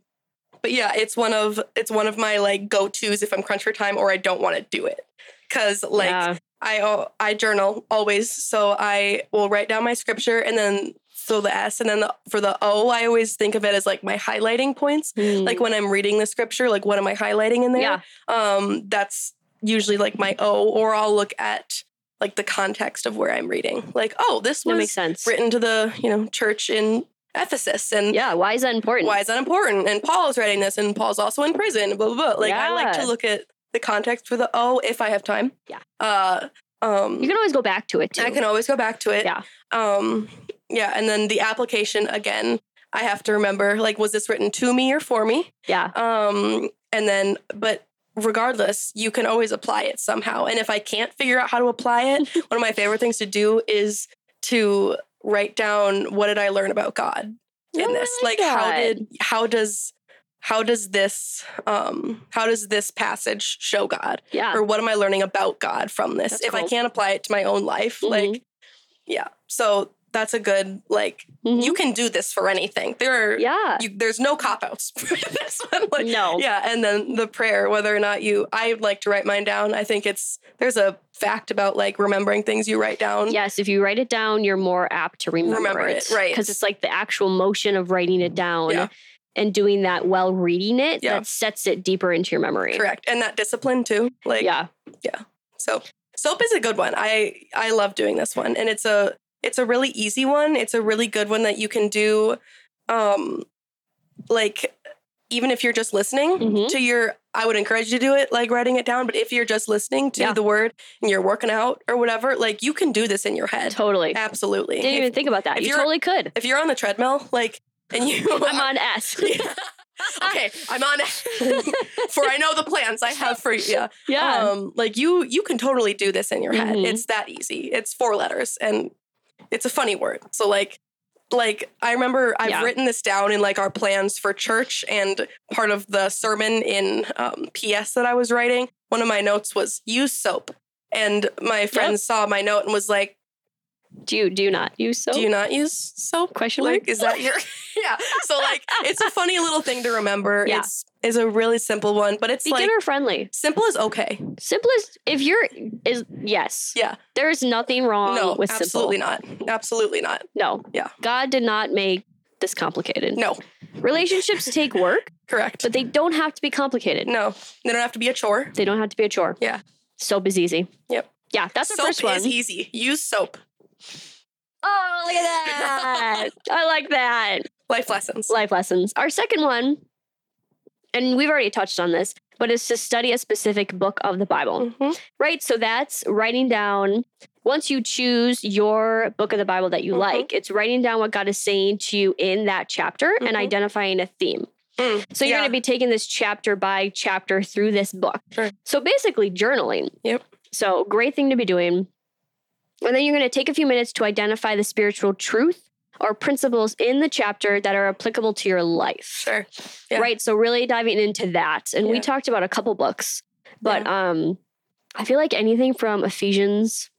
B: but yeah, it's one of it's one of my like go tos if I'm crunch for time or I don't want to do it. Cause like
A: Yeah.
B: I I journal always, so I will write down my scripture and then so the S and then the, for the O, I always think of it as like my highlighting points.
A: Mm.
B: Like when I'm reading the scripture, like what am I highlighting in there?
A: yeah.
B: Um, that's usually like my O, or I'll look at like the context of where I'm reading. Like, oh, this was
A: makes sense.
B: written to the you know church in Ephesus, and
A: Yeah. Why is that important?
B: why is that important? And Paul is writing this, and Paul's also in prison. Blah blah blah. Like I like to look at the context for the O if I have time.
A: Yeah.
B: Uh, um,
A: You can always go back to it too.
B: I can always go back to it.
A: Yeah.
B: Um, yeah, and then the application again. I have to remember, like, was this written to me or for me?
A: yeah.
B: Um, and then, but regardless, you can always apply it somehow. And if I can't figure out how to apply it, one of my favorite things to do is to write down what did I learn about God in
A: Oh,
B: this? Like,
A: like
B: how did how does how does this um how does this passage show God?
A: Yeah.
B: Or what am I learning about God from this?
A: That's
B: if I can't apply it to my own life,
A: Mhm.
B: like yeah. So that's a good like
A: Mhm.
B: you can do this for anything. There are
A: yeah.
B: you, there's no cop outs for this one. Like,
A: no.
B: yeah, and then the prayer, whether or not you, I like to write mine down. I think it's there's a fact about like remembering things you write down.
A: Yes, if you write it down, you're more apt to remember,
B: Remember it, right.
A: Because it's like the actual motion of writing it down
B: Yeah.
A: and doing that while reading it
B: Yeah.
A: that sets it deeper into your memory.
B: correct, and that discipline too. Like,
A: Yeah. Yeah.
B: so soap is a good one. I I love doing this one, and it's a it's a really easy one. It's a really good one that you can do, um, like even if you're just listening
A: Mhm.
B: to your. I would encourage you to do it like writing it down. But if you're just listening to
A: Yeah.
B: the word and you're working out or whatever, like you can do this in your head.
A: Totally.
B: Absolutely.
A: Didn't
B: If-
A: even think about that. You totally could.
B: if you're on the treadmill, like, and you,
A: I'm on S.
B: okay, I'm on. S for I know the plans I have for you.
A: yeah.
B: Um, like you, you can totally do this in your head.
A: Mhm.
B: It's that easy. It's four letters, and it's a funny word. So like, like I remember I've
A: Yeah.
B: written this down in like our plans for church, and part of the sermon in um, PS that I was writing. One of my notes was use soap, and my friend saw my note and was like,
A: do you do you not use soap?
B: "Do you not use soap?"
A: Question mark?
B: Like, is that your? yeah. So like, it's a funny little thing to remember.
A: Yeah.
B: It's is a really simple one, but it's
A: Beginner
B: like
A: friendly.
B: simple is okay.
A: Simplest if you're is yes.
B: Yeah.
A: There's nothing wrong
B: no,
A: with
B: absolutely
A: simple.
B: not. Absolutely not.
A: No.
B: Yeah.
A: God did not make this complicated.
B: No,
A: Relationships take work,
B: correct.
A: but they don't have to be complicated.
B: No, they don't have to be a chore.
A: They don't have to be a chore.
B: Yeah.
A: Soap is easy.
B: Yep.
A: Yeah, that's the
B: soap
A: first one.
B: Soap is easy. Use soap.
A: Oh, look at that. I like that.
B: Life lessons.
A: Life lessons. Our second one, and we've already touched on this, but is to study a specific book of the Bible,
B: Mhm.
A: right? So that's writing down, once you choose your book of the Bible that you
B: Mhm.
A: like, it's writing down what God is saying to you in that chapter and
B: Mhm.
A: identifying a theme.
B: Mm,
A: So you're
B: yeah.
A: going to be taking this chapter by chapter through this book.
B: Sure.
A: So basically, journaling.
B: Yep.
A: So great thing to be doing. And then you're going to take a few minutes to identify the spiritual truth or principles in the chapter that are applicable to your life.
B: Sure. Yeah.
A: Right. So really diving into that. And we talked about a couple books, but um I feel like anything from Ephesians,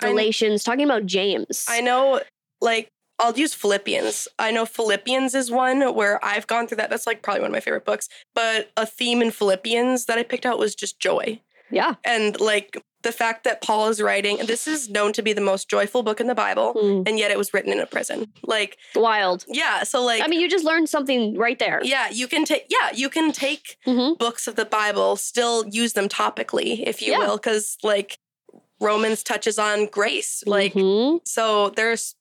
A: Galatians, talking about James.
B: I know, like, I'll use Philippians. I know Philippians is one where I've gone through that. That's like probably one of my favorite books. But a theme in Philippians that I picked out was just joy.
A: yeah.
B: And like the fact that Paul is writing, and this is known to be the most joyful book in the Bible,
A: Hmm.
B: and yet it was written in a prison. Like,
A: Wild.
B: yeah. So, like,
A: I mean, you just learned something right there.
B: yeah, you can take, yeah, you can take
A: Mhm.
B: books of the Bible, still use them topically, if you
A: Yeah.
B: will, because like Romans touches on grace. Like,
A: Mhm.
B: so there's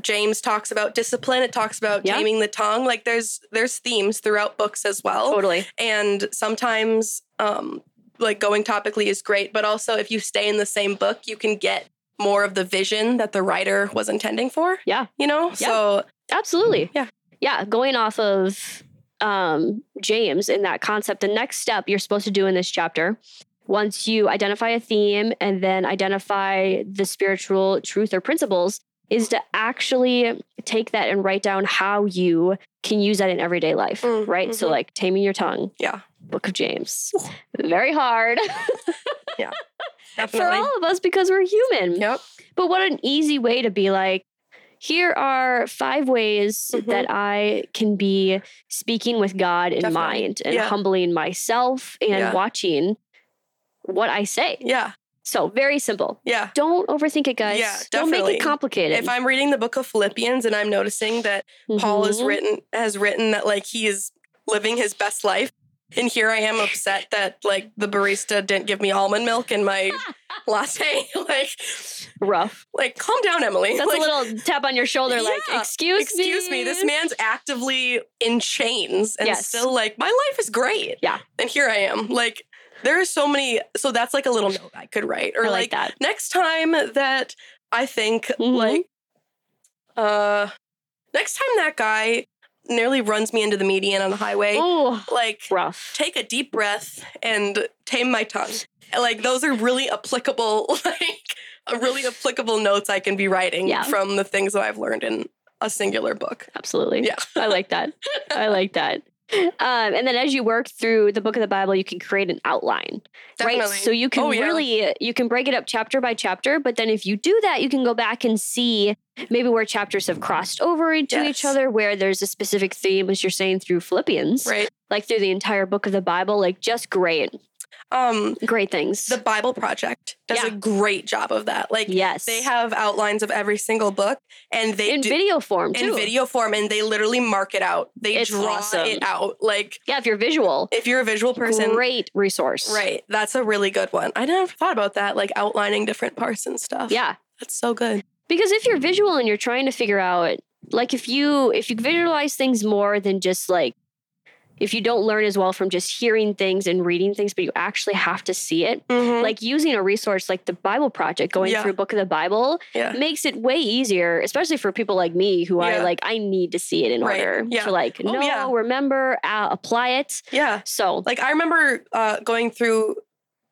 B: James talks about discipline, it talks about
A: Yeah.
B: taming the tongue. Like there's there's themes throughout books as well.
A: totally.
B: And sometimes um like going topically is great, but also if you stay in the same book, you can get more of the vision that the writer was intending for.
A: Yeah.
B: You know?
A: Yeah.
B: So
A: Absolutely.
B: Yeah.
A: Yeah. Going off of um, James in that concept, the next step you're supposed to do in this chapter, once you identify a theme and then identify the spiritual truth or principles, is to actually take that and write down how you can use that in everyday life,
B: Mm,
A: right? So,
B: mhm.
A: like taming your tongue.
B: Yeah.
A: Book of James. Very hard yeah.
B: definitely.
A: For all of us because we're human.
B: Yep.
A: But what an easy way to be like, here are five ways
B: Mhm.
A: that I can be speaking with God in
B: Definitely.
A: mind and
B: Yeah.
A: humbling myself and
B: Yeah.
A: watching what I say.
B: Yeah.
A: So very simple.
B: Yeah.
A: Don't overthink it, guys.
B: Yeah,
A: Don't make it complicated.
B: If I'm reading the book of Philippians and I'm noticing that Paul has written has written that like he is living his best life. And here I am upset that like the barista didn't give me almond milk in my latte. like
A: rough.
B: like calm down, Emily.
A: That's
B: like,
A: a little tap on your shoulder, like,
B: Yeah.
A: excuse, me.
B: excuse me, this man's actively in chains and
A: Yes.
B: still like, my life is great.
A: Yeah.
B: And here I am. Like there are so many so that's like a little note I could write. Or
A: I like
B: like
A: that.
B: next time that I think
A: Mhm.
B: like uh next time that guy nearly runs me into the median on the highway,
A: Oh,
B: like
A: rough.
B: take a deep breath and tame my tongue. Like those are really applicable like uh, really applicable notes I can be writing
A: Yeah.
B: from the things that I've learned in a singular book.
A: Absolutely.
B: Yeah.
A: I like that. I like that. Um, and then as you work through the book of the Bible, you can create an outline, right? So you can
B: Oh, yeah.
A: really you can break it up chapter by chapter. But then if you do that, you can go back and see maybe where chapters have crossed over into each other, where there's a specific theme, as you're saying through Philippians,
B: right.
A: like through the entire book of the Bible. Like just great,
B: Um
A: great things.
B: the Bible Project does
A: Yeah.
B: a great job of that. Like
A: yes,
B: they have outlines of every single book and they
A: in
B: do
A: video form too.
B: in video form and they literally mark it out. They
A: It's
B: draw
A: awesome.
B: it out. Like
A: Yeah, if you're visual,
B: if you're a visual person,
A: great resource.
B: right? That's a really good one. I never thought about that, like outlining different parts and stuff.
A: Yeah.
B: that's so good.
A: because if you're visual and you're trying to figure out like if you if you visualize things more than just like if you don't learn as well from just hearing things and reading things but you actually have to see it
B: Mhm.
A: like using a resource like the bible project going
B: Yeah.
A: through book of the bible
B: yeah,
A: makes it way easier especially for people like me who are like i need to see it in
B: Right.
A: order
B: Yeah.
A: to like
B: Oh,
A: know
B: yeah.
A: remember uh, apply it
B: yeah.
A: so
B: Like I remember uh, going through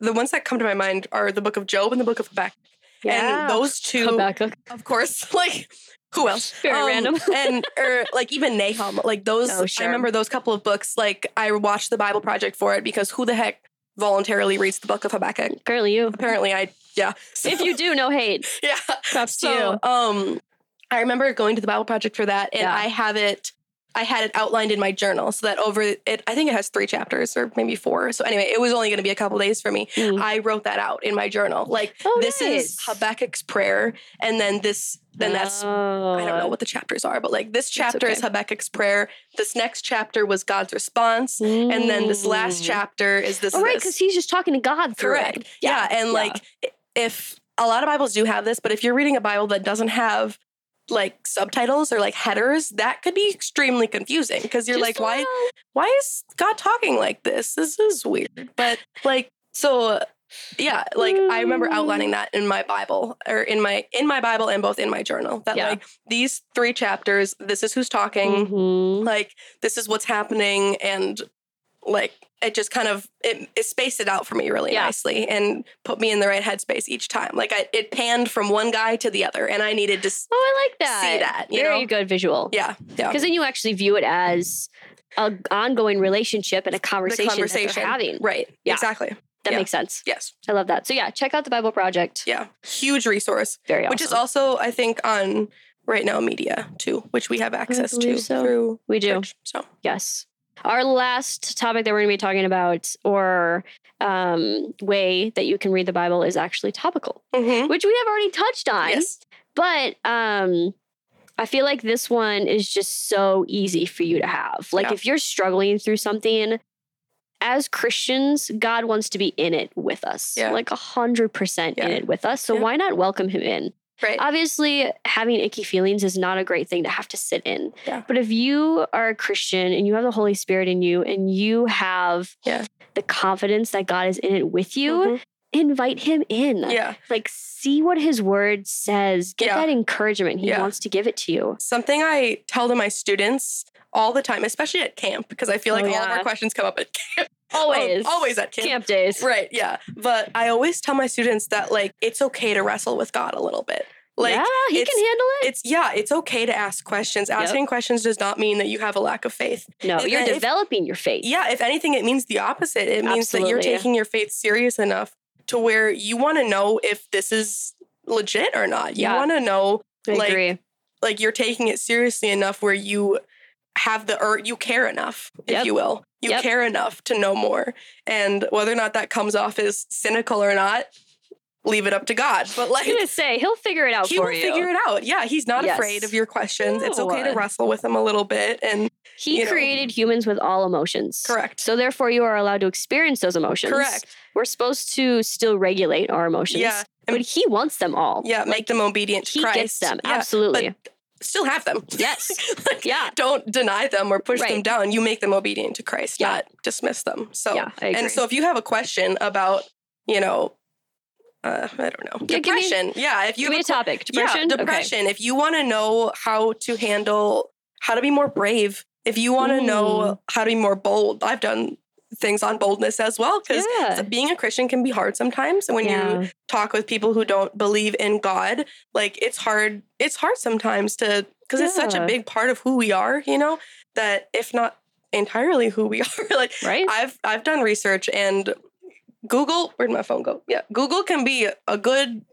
B: the ones that come to my mind are the Book of Job and the Book of Habakkuk,
A: yeah
B: and those two,
A: Habakkuk.
B: of course, like. Who else?
A: Very random.
B: and or like even Nahum, like those.
A: Oh,
B: I remember those couple of books. Like I watched the Bible Project for it because who the heck voluntarily reads the Book of Habakkuk?
A: apparently you
B: Apparently, I yeah. So-
A: if you do no hate
B: yeah.
A: props to you
B: um, I remember going to the Bible Project for that, and
A: Yeah.
B: I have it. I had it outlined in my journal so that over it, I think it has three chapters or maybe four. So anyway, it was only going to be a couple days for me.
A: Mm.
B: I wrote that out in my journal. Like
A: Oh,
B: this is
A: nice.
B: Habakkuk's prayer, and then this, then that's I don't know
A: Oh.
B: what the chapters are, but like this chapter is
A: okay.
B: Habakkuk's prayer. This next chapter was God's response, and then this last
A: Mm.
B: chapter is this.
A: Oh, right, because he's just talking to God through
B: Correct.
A: it.
B: Yeah, and like if a lot of Bibles do have this, but if you're reading a Bible that doesn't have like subtitles or like headers, that could be extremely confusing because you're
A: Just
B: like, why why is God talking like this? This is weird. But like so yeah, like I remember outlining that in my Bible or in my in my Bible and both in my journal that
A: Yeah.
B: like these three chapters, this is who's talking,
A: Mhm.
B: like this is what's happening and like it just kind of it, it spaced it out for me really
A: Yeah.
B: nicely and put me in the right headspace each time like I, it panned from one guy to the other and i needed to
A: Oh, I like that.
B: see that you
A: Very
B: know
A: good visual.
B: yeah yeah
A: Because then you actually view it as an ongoing relationship and a
B: the
A: conversation, that
B: conversation
A: they're having.
B: right
A: Yeah.
B: exactly
A: That
B: Yeah.
A: makes sense.
B: yes
A: I love that. So yeah, check out the Bible Project.
B: yeah huge resource
A: Very awesome.
B: which is also i think on right now media too which we have access to
A: so.
B: through
A: we do.
B: church so
A: Yes. Our last topic that we're going to be talking about, or um, way that you can read the Bible, is actually topical,
B: Mhm.
A: which we have already touched on.
B: yes
A: But um, I feel like this one is just so easy for you to have. Like
B: Yeah.
A: if you're struggling through something, as Christians, God wants to be in it with us,
B: Yeah.
A: like a hundred percent in it with us. So
B: Yeah.
A: why not welcome Him in?
B: Right
A: Obviously, having icky feelings is not a great thing to have to sit in.
B: Yeah.
A: But if you are a Christian and you have the Holy Spirit in you and you have
B: Yeah.
A: the confidence that God is in it with you,
B: Mhm.
A: invite Him in.
B: yeah
A: Like, see what His word says. Get
B: Yeah.
A: that encouragement. He
B: Yeah.
A: wants to give it to you.
B: something I tell to my students all the time, especially at camp, because I feel
A: Oh,
B: like all of our questions come up at camp.
A: Oh, always.
B: Oh, always at camp.
A: Camp days.
B: Right, yeah. But I always tell my students that like it's okay to wrestle with God a little bit. Like
A: yeah, he can handle it.
B: it's yeah, it's okay to ask questions. Asking questions does not mean that you have a lack of faith.
A: No,
B: if-
A: you're
B: if-
A: developing your faith.
B: Yeah, if anything, it means the opposite. It means that you're taking your faith serious enough to where you want to know if this is legit or not. You
A: Yeah.
B: want to know
A: I
B: like,
A: agree.
B: like you're taking it seriously enough where you have the or you care enough, if
A: Yep.
B: you will. You
A: Yep.
B: care enough to know more. And whether or not that comes off as cynical or not, leave it up to God. But like,
A: I
B: like
A: was gonna say he'll figure it out
B: he
A: for
B: will
A: you.
B: figure it out. Yeah, he's not
A: Yes.
B: afraid of your questions. It's okay to wrestle with them a little bit. And
A: he
B: you know.
A: created humans with all emotions.
B: correct.
A: So therefore, you are allowed to experience those emotions.
B: Correct.
A: We're supposed to still regulate our emotions.
B: Yeah.
A: But he wants them all.
B: Yeah, make them obedient to
A: He
B: Christ.
A: gets them.
B: Yeah,
A: Absolutely.
B: Still have them.
A: Yes.
B: like,
A: Yeah.
B: Don't deny them or push them down. You make them obedient to Christ,
A: Yeah.
B: not dismiss them. So,
A: yeah,
B: and so if you have a question about, you know, uh, I don't know,
A: Yeah, give me-
B: depression. yeah, if you
A: Give
B: have a
A: topic. Depression.
B: Yeah,
A: Okay.
B: depression. If you want to know how to handle, how to be more brave, if you want to
A: Mm.
B: know how to be more bold, I've done things on boldness as well because
A: Yeah.
B: being a Christian can be hard sometimes. And when you talk with people who don't believe in God, like it's hard. It's hard sometimes to because it's such a big part of who we are. You know that if not entirely who we are, like
A: Right.
B: I've I've done research and Google. Where'd my phone go? Yeah, Google can be a good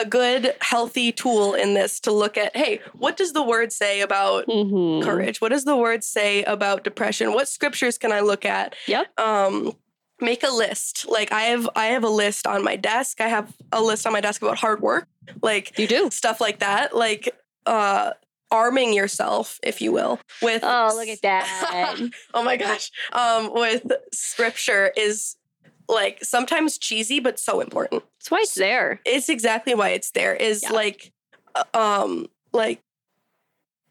B: a good healthy tool in this to look at. Hey, what does the word say about
A: Mhm.
B: courage? What does the word say about depression? What scriptures can I look at?
A: Yep.
B: Um make a list. Like I have I have a list on my desk. I have a list on my desk about hard work. Like
A: You do.
B: stuff like that. Like uh arming yourself, if you will, with
A: Oh, look at that.
B: oh my gosh. Um with scripture is like sometimes cheesy but so important
A: That's why it's there.
B: it's exactly why it's there is
A: Yeah.
B: like uh, um like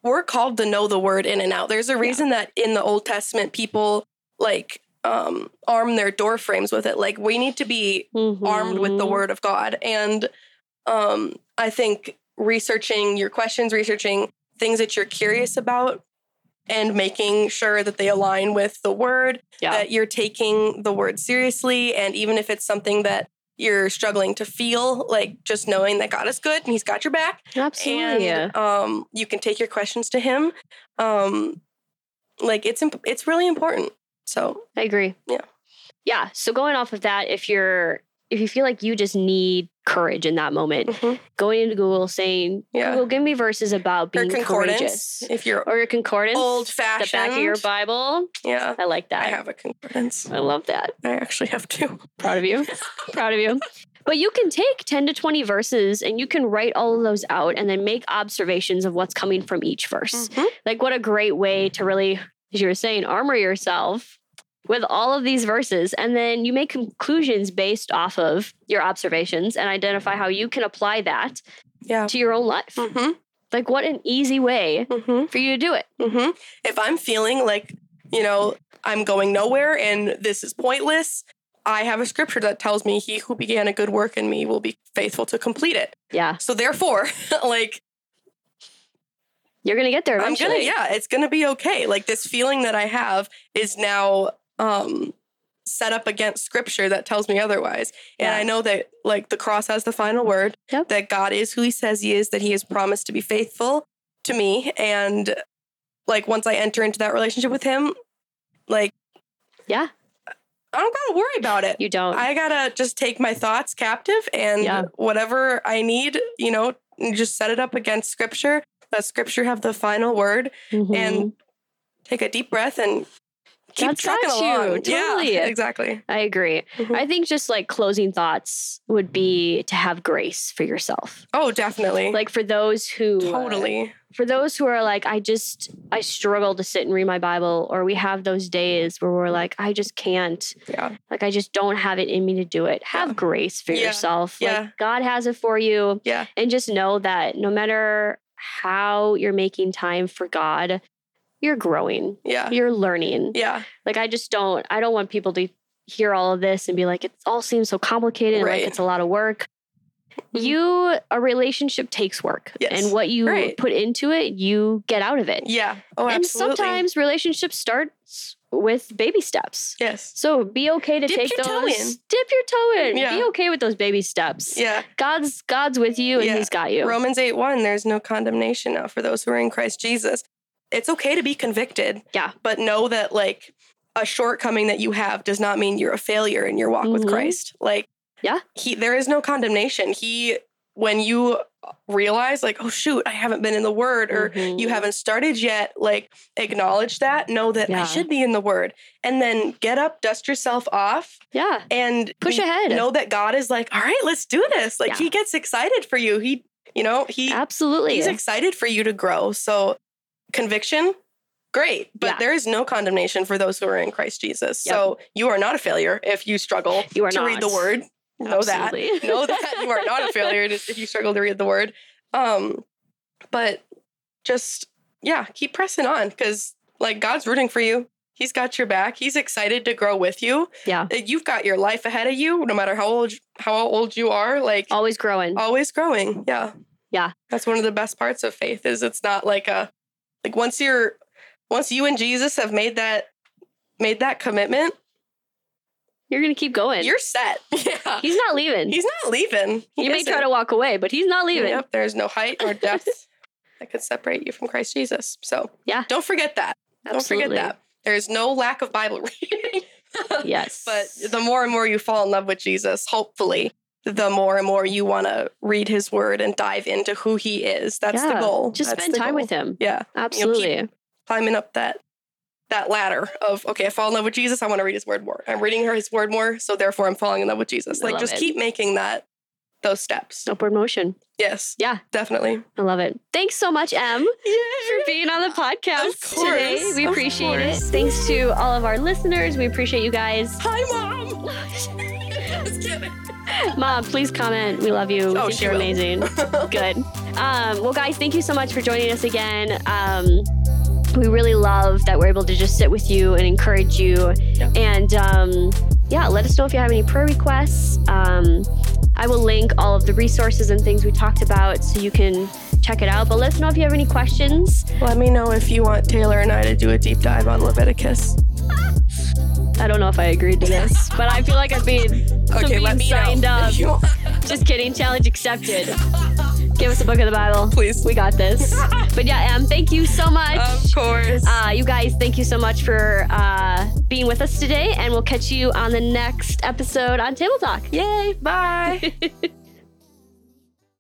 B: we're called to know the word in and out there's a reason that in the old testament people like um arm their door frames with it like we need to be armed with the
A: Mhm.
B: word of god and um i think researching your questions researching things that you're curious about and making sure that they align with the word
A: Yeah.
B: that you're taking the word seriously. And even if it's something that you're struggling to feel, like just knowing that God is good and He's got your back,
A: Absolutely.
B: and um, you can take your questions to Him. Um, like it's imp- it's really important. So
A: I agree.
B: Yeah.
A: Yeah. So going off of that, if you're if you feel like you just need courage in that moment,
B: mhm.
A: going into Google saying,
B: Yeah.
A: Google, give me verses about being courageous.
B: if you're
A: Or your concordance.
B: old fashioned, the
A: back of your Bible.
B: yeah,
A: I like that.
B: I have a concordance.
A: I love that.
B: I actually have two.
A: Proud of you. Proud of you. But you can take 10 to 20 verses and you can write all of those out and then make observations of what's coming from each verse.
B: Mhm.
A: Like, what a great way to really, as you were saying, armor yourself with all of these verses. And then you make conclusions based off of your observations and identify how you can apply that
B: Yeah.
A: to your own life.
B: Mm-hmm.
A: Like, what an easy way
B: Mm-hmm.
A: for you to do it.
B: hmm If I'm feeling like, you know, I'm going nowhere and this is pointless, I have a scripture that tells me he who began a good work in me will be faithful to complete it.
A: Yeah.
B: So therefore, like
A: You're going to get there
B: I'm
A: eventually.
B: gonna, yeah, it's gonna be okay. Like this feeling that I have is now um set up against scripture that tells me otherwise. And
A: Yeah.
B: I know that like the cross has the final word,
A: Yep.
B: that God is who he says he is, that he has promised to be faithful to me. And like once I enter into that relationship with him, like
A: Yeah.
B: I don't gotta worry about it.
A: You don't.
B: I gotta just take my thoughts captive and
A: Yeah.
B: whatever I need, you know, just set it up against scripture. Let scripture have the final word
A: Mhm.
B: and take a deep breath and keep
A: got
B: trucking
A: you.
B: along.
A: Totally.
B: Yeah, exactly.
A: I agree.
B: Mhm.
A: I think just like closing thoughts would be to have grace for yourself.
B: Oh, definitely.
A: Like for those who uh,
B: totally.
A: for those who are like I just I struggle to sit and read my Bible or we have those days where we're like I just can't
B: Yeah.
A: like I just don't have it in me to do it. Have
B: Yeah.
A: grace for
B: Yeah.
A: yourself.
B: Yeah.
A: Like God has it for you
B: Yeah.
A: and just know that no matter how you're making time for God, you're growing.
B: Yeah.
A: You're learning.
B: Yeah.
A: Like I just don't I don't want people to hear all of this and be like it all seems so complicated
B: Right.
A: like it's a lot of work.
B: Mhm.
A: You a relationship takes work.
B: Yes.
A: And what you
B: Right.
A: put into it, you get out of it.
B: Yeah. Oh,
A: and
B: absolutely.
A: sometimes relationship starts with baby steps.
B: Yes.
A: So be okay to
B: Dip
A: take
B: your toe
A: those
B: in.
A: dip your toe in.
B: Yeah.
A: Be okay with those baby steps.
B: Yeah.
A: God's God's with you and
B: Yeah.
A: he's got you.
B: Romans 8 1, there's no condemnation now for those who are in Christ Jesus. It's okay to be convicted.
A: Yeah.
B: But know that, like, a shortcoming that you have does not mean you're a failure in your walk with
A: Mhm.
B: Christ. Like,
A: Yeah.
B: he there is no condemnation. He, when you realize like, oh shoot, I haven't been in the word or
A: Mhm.
B: you haven't started yet, like acknowledge that, know that
A: Yeah.
B: I should be in the word. And then get up, dust yourself off
A: Yeah.
B: and
A: Push ahead.
B: know that God is like, all right, let's do this. Like
A: Yeah.
B: he gets excited for you. He, you know, he
A: Absolutely.
B: he's excited for you to grow. So conviction, great. But
A: Yeah.
B: there is no condemnation for those who are in Christ Jesus.
A: Yep.
B: So you are not a failure if you struggle
A: You are
B: to read the
A: not.
B: word. Know that. Know that you are not a failure if you struggle to read the word. Um, but just yeah, keep pressing on because like God's rooting for you. He's got your back. He's excited to grow with you.
A: Yeah.
B: Uh, You've got your life ahead of you, no matter how old how old you are. Like
A: Always growing.
B: always growing. Yeah.
A: Yeah.
B: That's one of the best parts of faith is it's not like a like once you're once you and Jesus have made that made that commitment,
A: You're gonna keep going.
B: you're set. Yeah.
A: he's not leaving.
B: He's not leaving. He
A: you may try to walk away, but he's not leaving.
B: Yep, there's no height or depth that could separate you from Christ Jesus. So
A: Yeah.
B: don't forget that.
A: Absolutely.
B: Don't forget that. There's no lack of Bible reading.
A: Yes.
B: but the more and more you fall in love with Jesus, hopefully, the more and more you want to read his word and dive into who he is. That's the goal.
A: Just
B: That's
A: spend time
B: goal.
A: with him.
B: Yeah.
A: Absolutely.
B: Climbing up that that ladder of okay, I fall in love with Jesus, I want to read his word more. I'm reading her his word more, so therefore I'm falling in love with Jesus. Like just
A: it.
B: keep making that those steps.
A: Upward motion.
B: Yes.
A: Yeah.
B: Definitely.
A: I love it. Thanks so much, Em. for being on the podcast today. We appreciate it. Thanks to all of our listeners. We appreciate you guys.
B: Hi, mom. Just kidding.
A: Mom, please comment. We love you. We
B: Oh,
A: think
B: she
A: you're
B: will.
A: amazing. Good. Um, well, guys, thank you so much for joining us again. Um, we really love that we're able to just sit with you and encourage you.
B: Yeah.
A: And um, yeah, let us know if you have any prayer requests. Um, I will link all of the resources and things we talked about so you can check it out. But let us know if you have any questions.
B: Let me know if you want Taylor and I to do a deep dive on Leviticus.
A: I don't know if I agreed to this, but I feel like I'm being, I'm being
B: let me know
A: signed up.
B: if you want.
A: Just kidding. Challenge accepted. Give us a book of the Bible.
B: Please.
A: We got this. but yeah, Em, thank you so much.
B: Of course.
A: Uh, you guys, thank you so much for uh, being with us today, and we'll catch you on the next episode on Table Talk.
B: Yay. Bye.